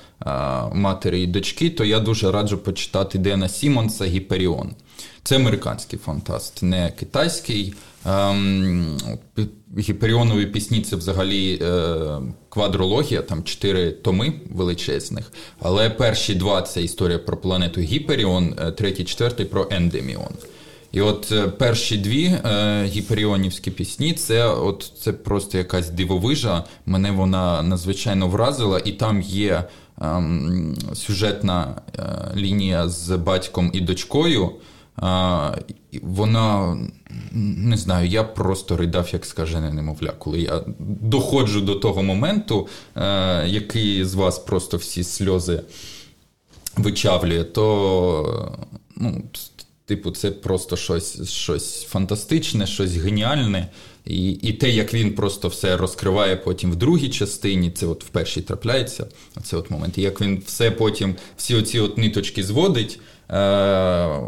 [SPEAKER 2] матері і дочки, то я дуже раджу почитати Дена Сімонса Гіперіон. Це американський фантаст, не китайський. Ем, Гіперіонові пісні це взагалі е, квадрологія, там чотири томи величезних. Але перші два це історія про планету Гіперіон, е, третій, четвертий про Ендеміон. І от е, перші дві е, гіперіонівські пісні, це от це просто якась дивовижа. Мене вона надзвичайно вразила, і там є е, сюжетна лінія з батьком і дочкою. Вона не знаю, я просто ридав, як скажене немовля, коли я доходжу до того моменту, е, який з вас просто всі сльози вичавлює, то ну, типу, це просто щось щось фантастичне, щось геніальне. І і те, як він просто все розкриває потім в другій частині, це от в першій трапляється, оце от момент. І як він все потім, всі оці от ниточки зводить. Е,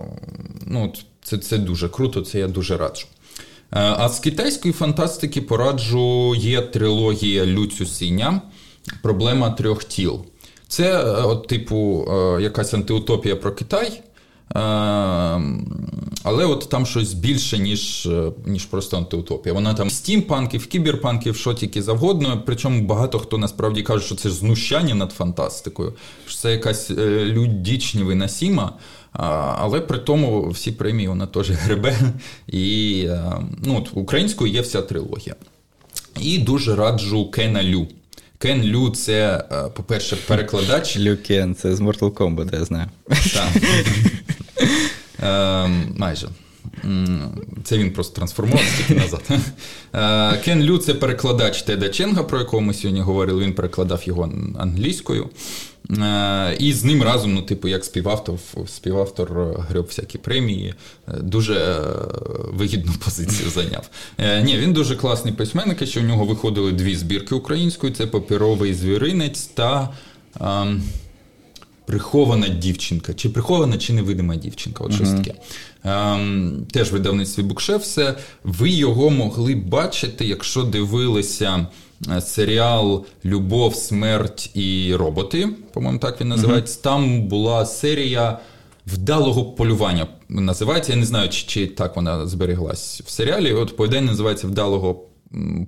[SPEAKER 2] ну, Це це дуже круто, це я дуже раджу. Е, а з китайської фантастики пораджу є трилогія Люцю Сіня Проблема трьох тіл. Це, е, от, типу, якась антиутопія про Китай. Але от там щось більше, ніж ніж просто антиутопія. Вона там стімпанків, кіберпанків, що тільки завгодно. Причому багато хто насправді каже, що це знущання над фантастикою, що це якась е, людічнівина сіма. Але при тому всі премії вона теж гребе. І е, ну, от, українською є вся трилогія. І дуже раджу Кена Лю. Кен Лю це, е, по-перше, перекладач.
[SPEAKER 1] Лю Кен, це з Mortal Kombat, я знаю. Так.
[SPEAKER 2] Ем, майже. Це він просто трансформувався тільки назад. Е, Кен Лю це перекладач Теда Ченга, про якого ми сьогодні говорили. Він перекладав його англійською. Е, і з ним разом, ну, типу, як співавтор, співавтор греб всякі премії, е, дуже вигідну позицію зайняв. Ні, він дуже класний письменник, що в нього виходили дві збірки української: це папіровий звіринець та. Ем, прихована дівчинка, чи прихована, чи невидима дівчинка. От щось таке. Ем, Теж видавництві Букшефсе. Ви його могли бачити, якщо дивилися е, серіал Любов, смерть і роботи. По-моєму, так він називається. uh Там була серія. Вдалого полювання називається. Я не знаю, чи чи так вона збереглась в серіалі. От повідень називається Вдалого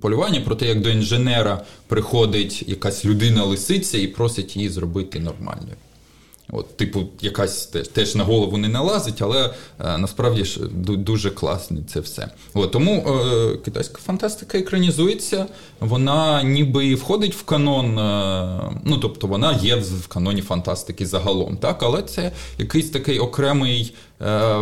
[SPEAKER 2] полювання про те, як до інженера приходить якась людина-лисиця і просить її зробити нормальною. От, Типу, якась теж, теж на голову не налазить, але е, насправді ж дуже класне це все. От, Тому е, китайська фантастика екранізується, вона ніби і входить в канон, е, ну тобто вона є в каноні фантастики загалом, так, але це якийсь такий окремий е,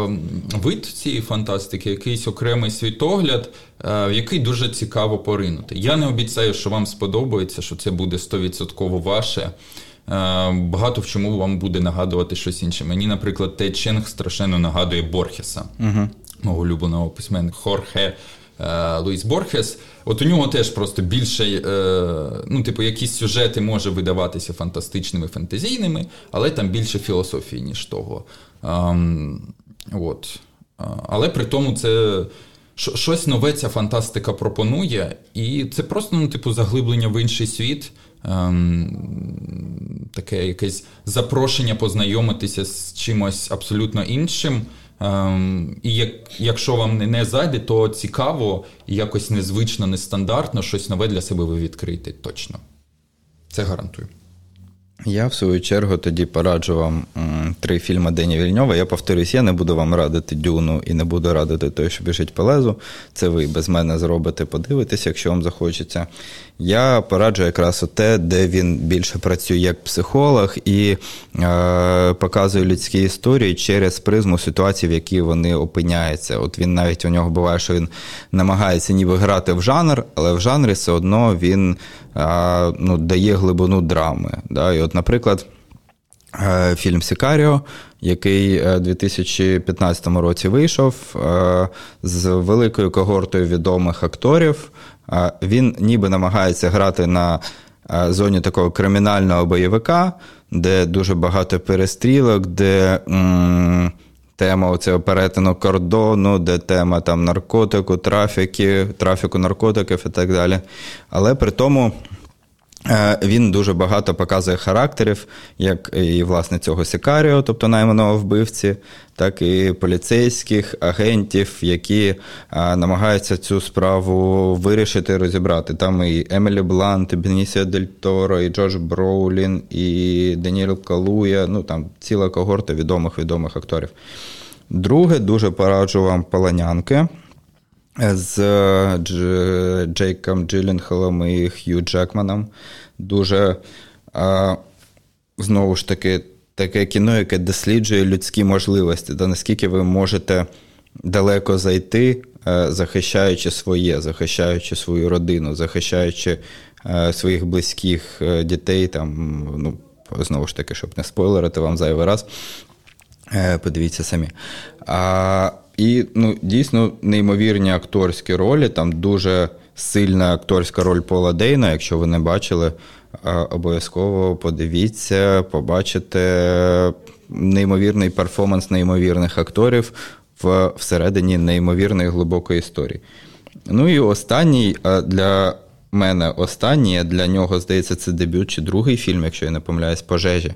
[SPEAKER 2] вид цієї фантастики, якийсь окремий світогляд, е, в який дуже цікаво поринути. Я не обіцяю, що вам сподобається, що це буде 100% ваше. Е, багато в чому вам буде нагадувати щось інше. Мені, наприклад, Тед Ченг страшенно нагадує Борхеса, uh мого улюбленого письменника Хорхе. Е, Луїс Борхес, от у нього теж просто більше, е, ну, типу, якісь сюжети може видаватися фантастичними, фантазійними, але там більше філософії, ніж того. Ем, от. Але при тому це щось нове ця фантастика пропонує, і це просто ну, типу, заглиблення в інший світ ем, таке якесь запрошення познайомитися з чимось абсолютно іншим. Ем, і як, якщо вам не, не зайде, то цікаво і якось незвично, нестандартно щось нове для себе ви відкриєте точно. Це гарантую.
[SPEAKER 1] Я, в свою чергу, тоді пораджу вам три фільми Дені Вільньова. Я повторюсь, я не буду вам радити Дюну і не буду радити той, що біжить по лезу. Це ви без мене зробите, подивитесь, якщо вам захочеться. Я пораджу якраз те, де він більше працює як психолог і е, показує людські історії через призму ситуацій, в якій вони опиняються. От він навіть у нього буває, що він намагається ніби грати в жанр, але в жанрі все одно він е, ну, дає глибину драми. Да? І от, наприклад. Е, фільм Сікаріо, який у 2015 році вийшов е, з великою когортою відомих акторів. Він ніби намагається грати на зоні такого кримінального бойовика, де дуже багато перестрілок, де тема оцього перетину кордону, де тема там наркотику, трафіки, трафіку наркотиків і так далі. Але при тому. Е, він дуже багато показує характерів, як і власне цього Сікаріо, тобто найманого вбивці, так і поліцейських агентів, які а, намагаються цю справу вирішити, розібрати. Там і Емілі Блант, і Бенісіо Дель Торо, і Джордж Броулін, і Даніель Калуя. Ну там ціла когорта відомих відомих акторів. Друге, дуже пораджу вам Паланянки. З Джейком Джилленхелом і Хью Джекманом. Дуже знову ж таки таке кіно, яке досліджує людські можливості, та наскільки ви можете далеко зайти, е, захищаючи своє, захищаючи свою родину, захищаючи е, своїх близьких е, дітей, там, ну, знову ж таки, щоб не спойлерити вам зайвий раз. Подивіться самі. А, І ну, дійсно неймовірні акторські ролі. Там дуже сильна акторська роль Пола Дейна, якщо ви не бачили обов'язково подивіться, побачите неймовірний перформанс неймовірних акторів в всередині неймовірної глибокої історії. Ну і останній для мене останній, для нього, здається, це дебют чи другий фільм, якщо я не помиляюсь, пожежі.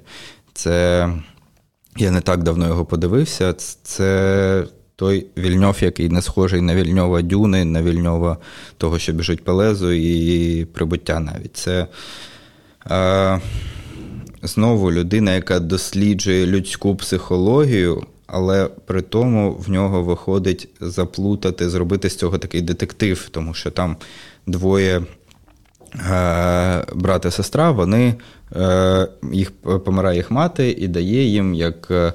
[SPEAKER 1] Це я не так давно його подивився. Це той Вільньов, який не схожий на Вільньова Дюни, на Вільньова того, що біжить Пелезу, і прибуття навіть. Це Знову людина, яка досліджує людську психологію, але при тому в нього виходить заплутати, зробити з цього такий детектив, тому що там двоє е, брат і сестра, вони е, їх помирає їх мати і дає їм як е,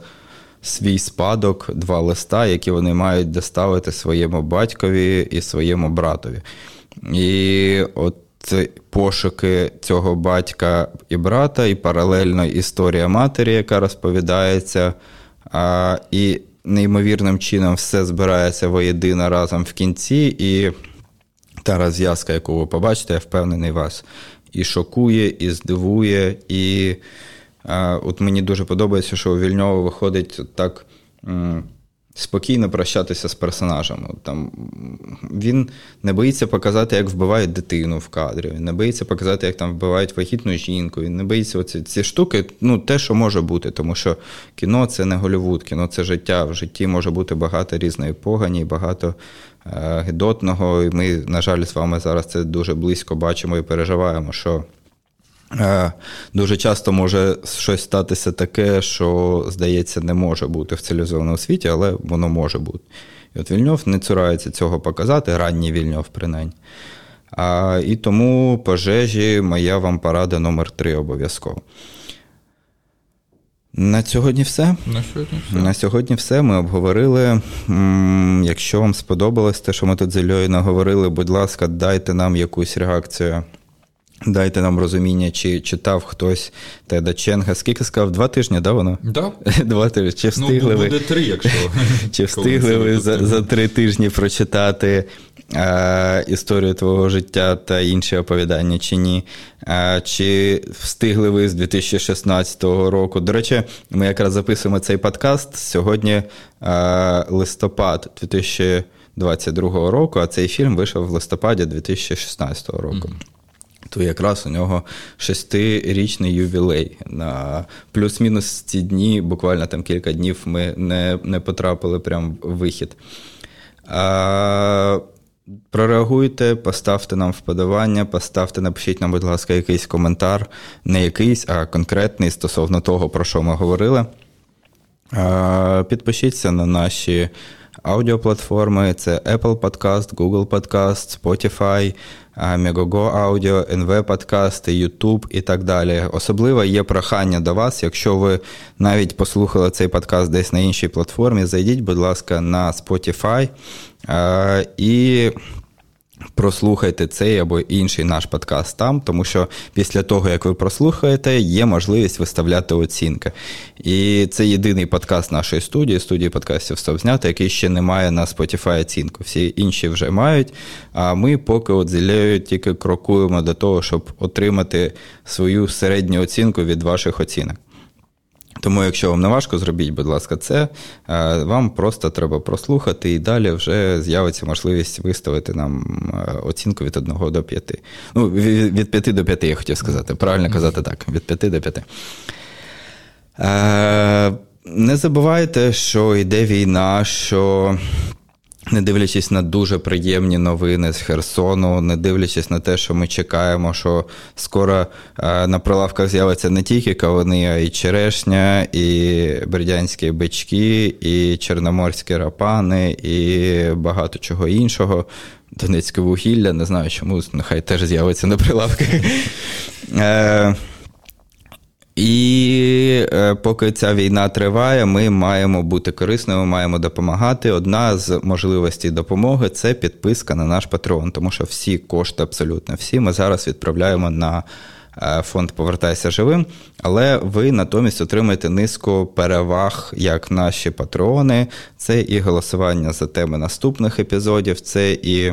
[SPEAKER 1] свій спадок два листа, які вони мають доставити своєму батькові і своєму братові. І от пошуки цього батька і брата, і паралельно історія матері, яка розповідається, а, і неймовірним чином все збирається воєдино разом в кінці, і та розв'язка, яку ви побачите, я впевнений вас, і шокує, і здивує, і от мені дуже подобається, що у Вільньова виходить так спокійно прощатися з персонажем. Там, Він не боїться показати, як вбивають дитину в кадрі, не боїться показати, як там вбивають вагітну жінку. Він не боїться оці, ці штуки, ну, те, що може бути, тому що кіно це не Голівуд, кіно це життя. В житті може бути багато різної погані, багато е, гидотного. І ми, на жаль, з вами зараз це дуже близько бачимо і переживаємо, що. Е, дуже часто може щось статися таке, що, здається, не може бути в цивілізованому світі, але воно може бути. І от Вільньов не цурається цього показати, ранній Вільньов, принаймні. А, І тому пожежі моя вам порада номер три обов'язково. На сьогодні все.
[SPEAKER 2] На сьогодні все.
[SPEAKER 1] На сьогодні все. Ми обговорили. Якщо вам сподобалось те, що ми тут з Ільою наговорили, будь ласка, дайте нам якусь реакцію Дайте нам розуміння, чи читав хтось Теда Ченга. Скільки сказав? Два тижні, да, воно?
[SPEAKER 2] Да.
[SPEAKER 1] Два тижні. Чи ну, встигли
[SPEAKER 2] ну, буде три, якщо.
[SPEAKER 1] Чи встигли ви за, за три тижні прочитати а, історію твого життя та інші оповідання, чи ні? А, Чи встигли ви з 2016 року? До речі, ми якраз записуємо цей подкаст сьогодні а, листопад 2022 року, а цей фільм вийшов в листопаді 2016 року. Mm-hmm то якраз у нього шестирічний ювілей. На плюс-мінус ці дні, буквально там кілька днів, ми не не потрапили прямо в вихід. А, Прореагуйте, поставте нам вподобання, поставте, напишіть нам, будь ласка, якийсь коментар, не якийсь, а конкретний стосовно того, про що ми говорили. А, Підпишіться на наші аудіоплатформи: це Apple Podcast, Google Podcast, Spotify. Megogo Аудіо, НВ подкасти, YouTube і так далі. Особливо є прохання до вас, якщо ви навіть послухали цей подкаст десь на іншій платформі, зайдіть, будь ласка, на Spotify і Прослухайте цей або інший наш подкаст там, тому що після того, як ви прослухаєте, є можливість виставляти оцінки. І це єдиний подкаст нашої студії, студії подкастів «Стоп знято», який ще не має на Spotify оцінку. Всі інші вже мають. А ми поки от зілею тільки крокуємо до того, щоб отримати свою середню оцінку від ваших оцінок. Тому, якщо вам не важко, зробіть, будь ласка, це. Вам просто треба прослухати, і далі вже з'явиться можливість виставити нам оцінку від 1 до 5. Ну, від 5 до 5, я хотів сказати. Правильно казати так, від 5 до 5. Не забувайте, що йде війна, що не дивлячись на дуже приємні новини з Херсону, не дивлячись на те, що ми чекаємо, що скоро е, на прилавках з'явиться не тільки кавуни, а й черешня, і бердянські бички, і чорноморські рапани, і багато чого іншого. Донецьке вугілля, не знаю чому, нехай теж з'явиться на прилавках. І е, поки ця війна триває, ми маємо бути корисними, маємо допомагати. Одна з можливостей допомоги це підписка на наш патрон, тому що всі кошти, абсолютно всі, ми зараз відправляємо на е, фонд Повертайся живим, але ви натомість отримаєте низку переваг, як наші патрони. Це і голосування за теми наступних епізодів, це і.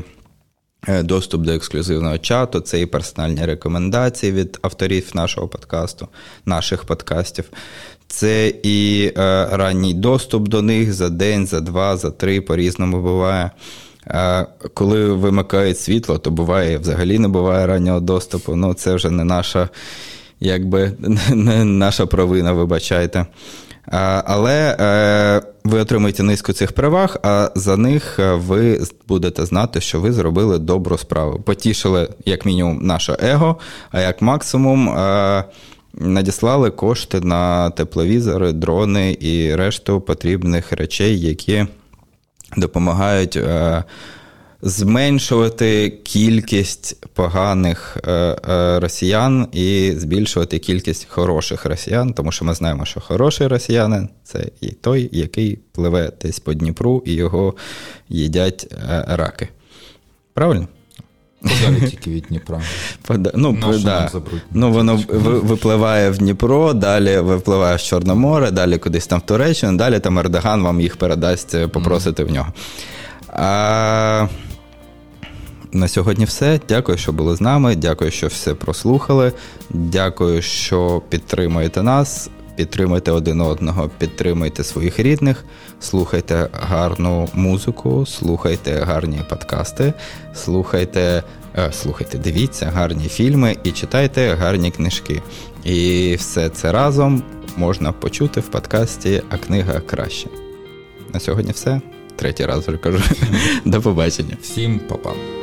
[SPEAKER 1] Е, доступ до ексклюзивного чату, це і персональні рекомендації від авторів нашого подкасту, наших подкастів. Це і е, ранній доступ до них за день, за два, за три, по-різному буває. Е, коли вимикають світло, то буває взагалі не буває раннього доступу. Ну, це вже не наша, якби не наша провина, вибачайте. Але е, ви отримаєте низку цих переваг, а за них е, ви будете знати, що ви зробили добру справу. Потішили, як мінімум, наше его, а як максимум е, надіслали кошти на тепловізори, дрони і решту потрібних речей, які допомагають зменшувати кількість поганих е, е, росіян і збільшувати кількість хороших росіян, тому що ми знаємо, що хороший росіянин це і той, який пливе десь по Дніпру і його їдять е, раки. Правильно?
[SPEAKER 2] Подалі тільки від Дніпра.
[SPEAKER 1] Ну, да. ну Воно випливає в Дніпро, далі випливає в Чорне море, далі кудись там в Туреччину, далі там Ердоган вам їх передасть, попросити mm. в нього. А... На сьогодні все. Дякую, що були з нами. Дякую, що все прослухали. Дякую, що підтримуєте нас. Підтримуйте один одного, підтримуйте своїх рідних, слухайте гарну музику, слухайте гарні подкасти, слухайте, е, слухайте, дивіться гарні фільми і читайте гарні книжки. І все це разом можна почути в подкасті А книга краще. На сьогодні все. Третій раз вже кажу. До побачення.
[SPEAKER 2] Всім па-па.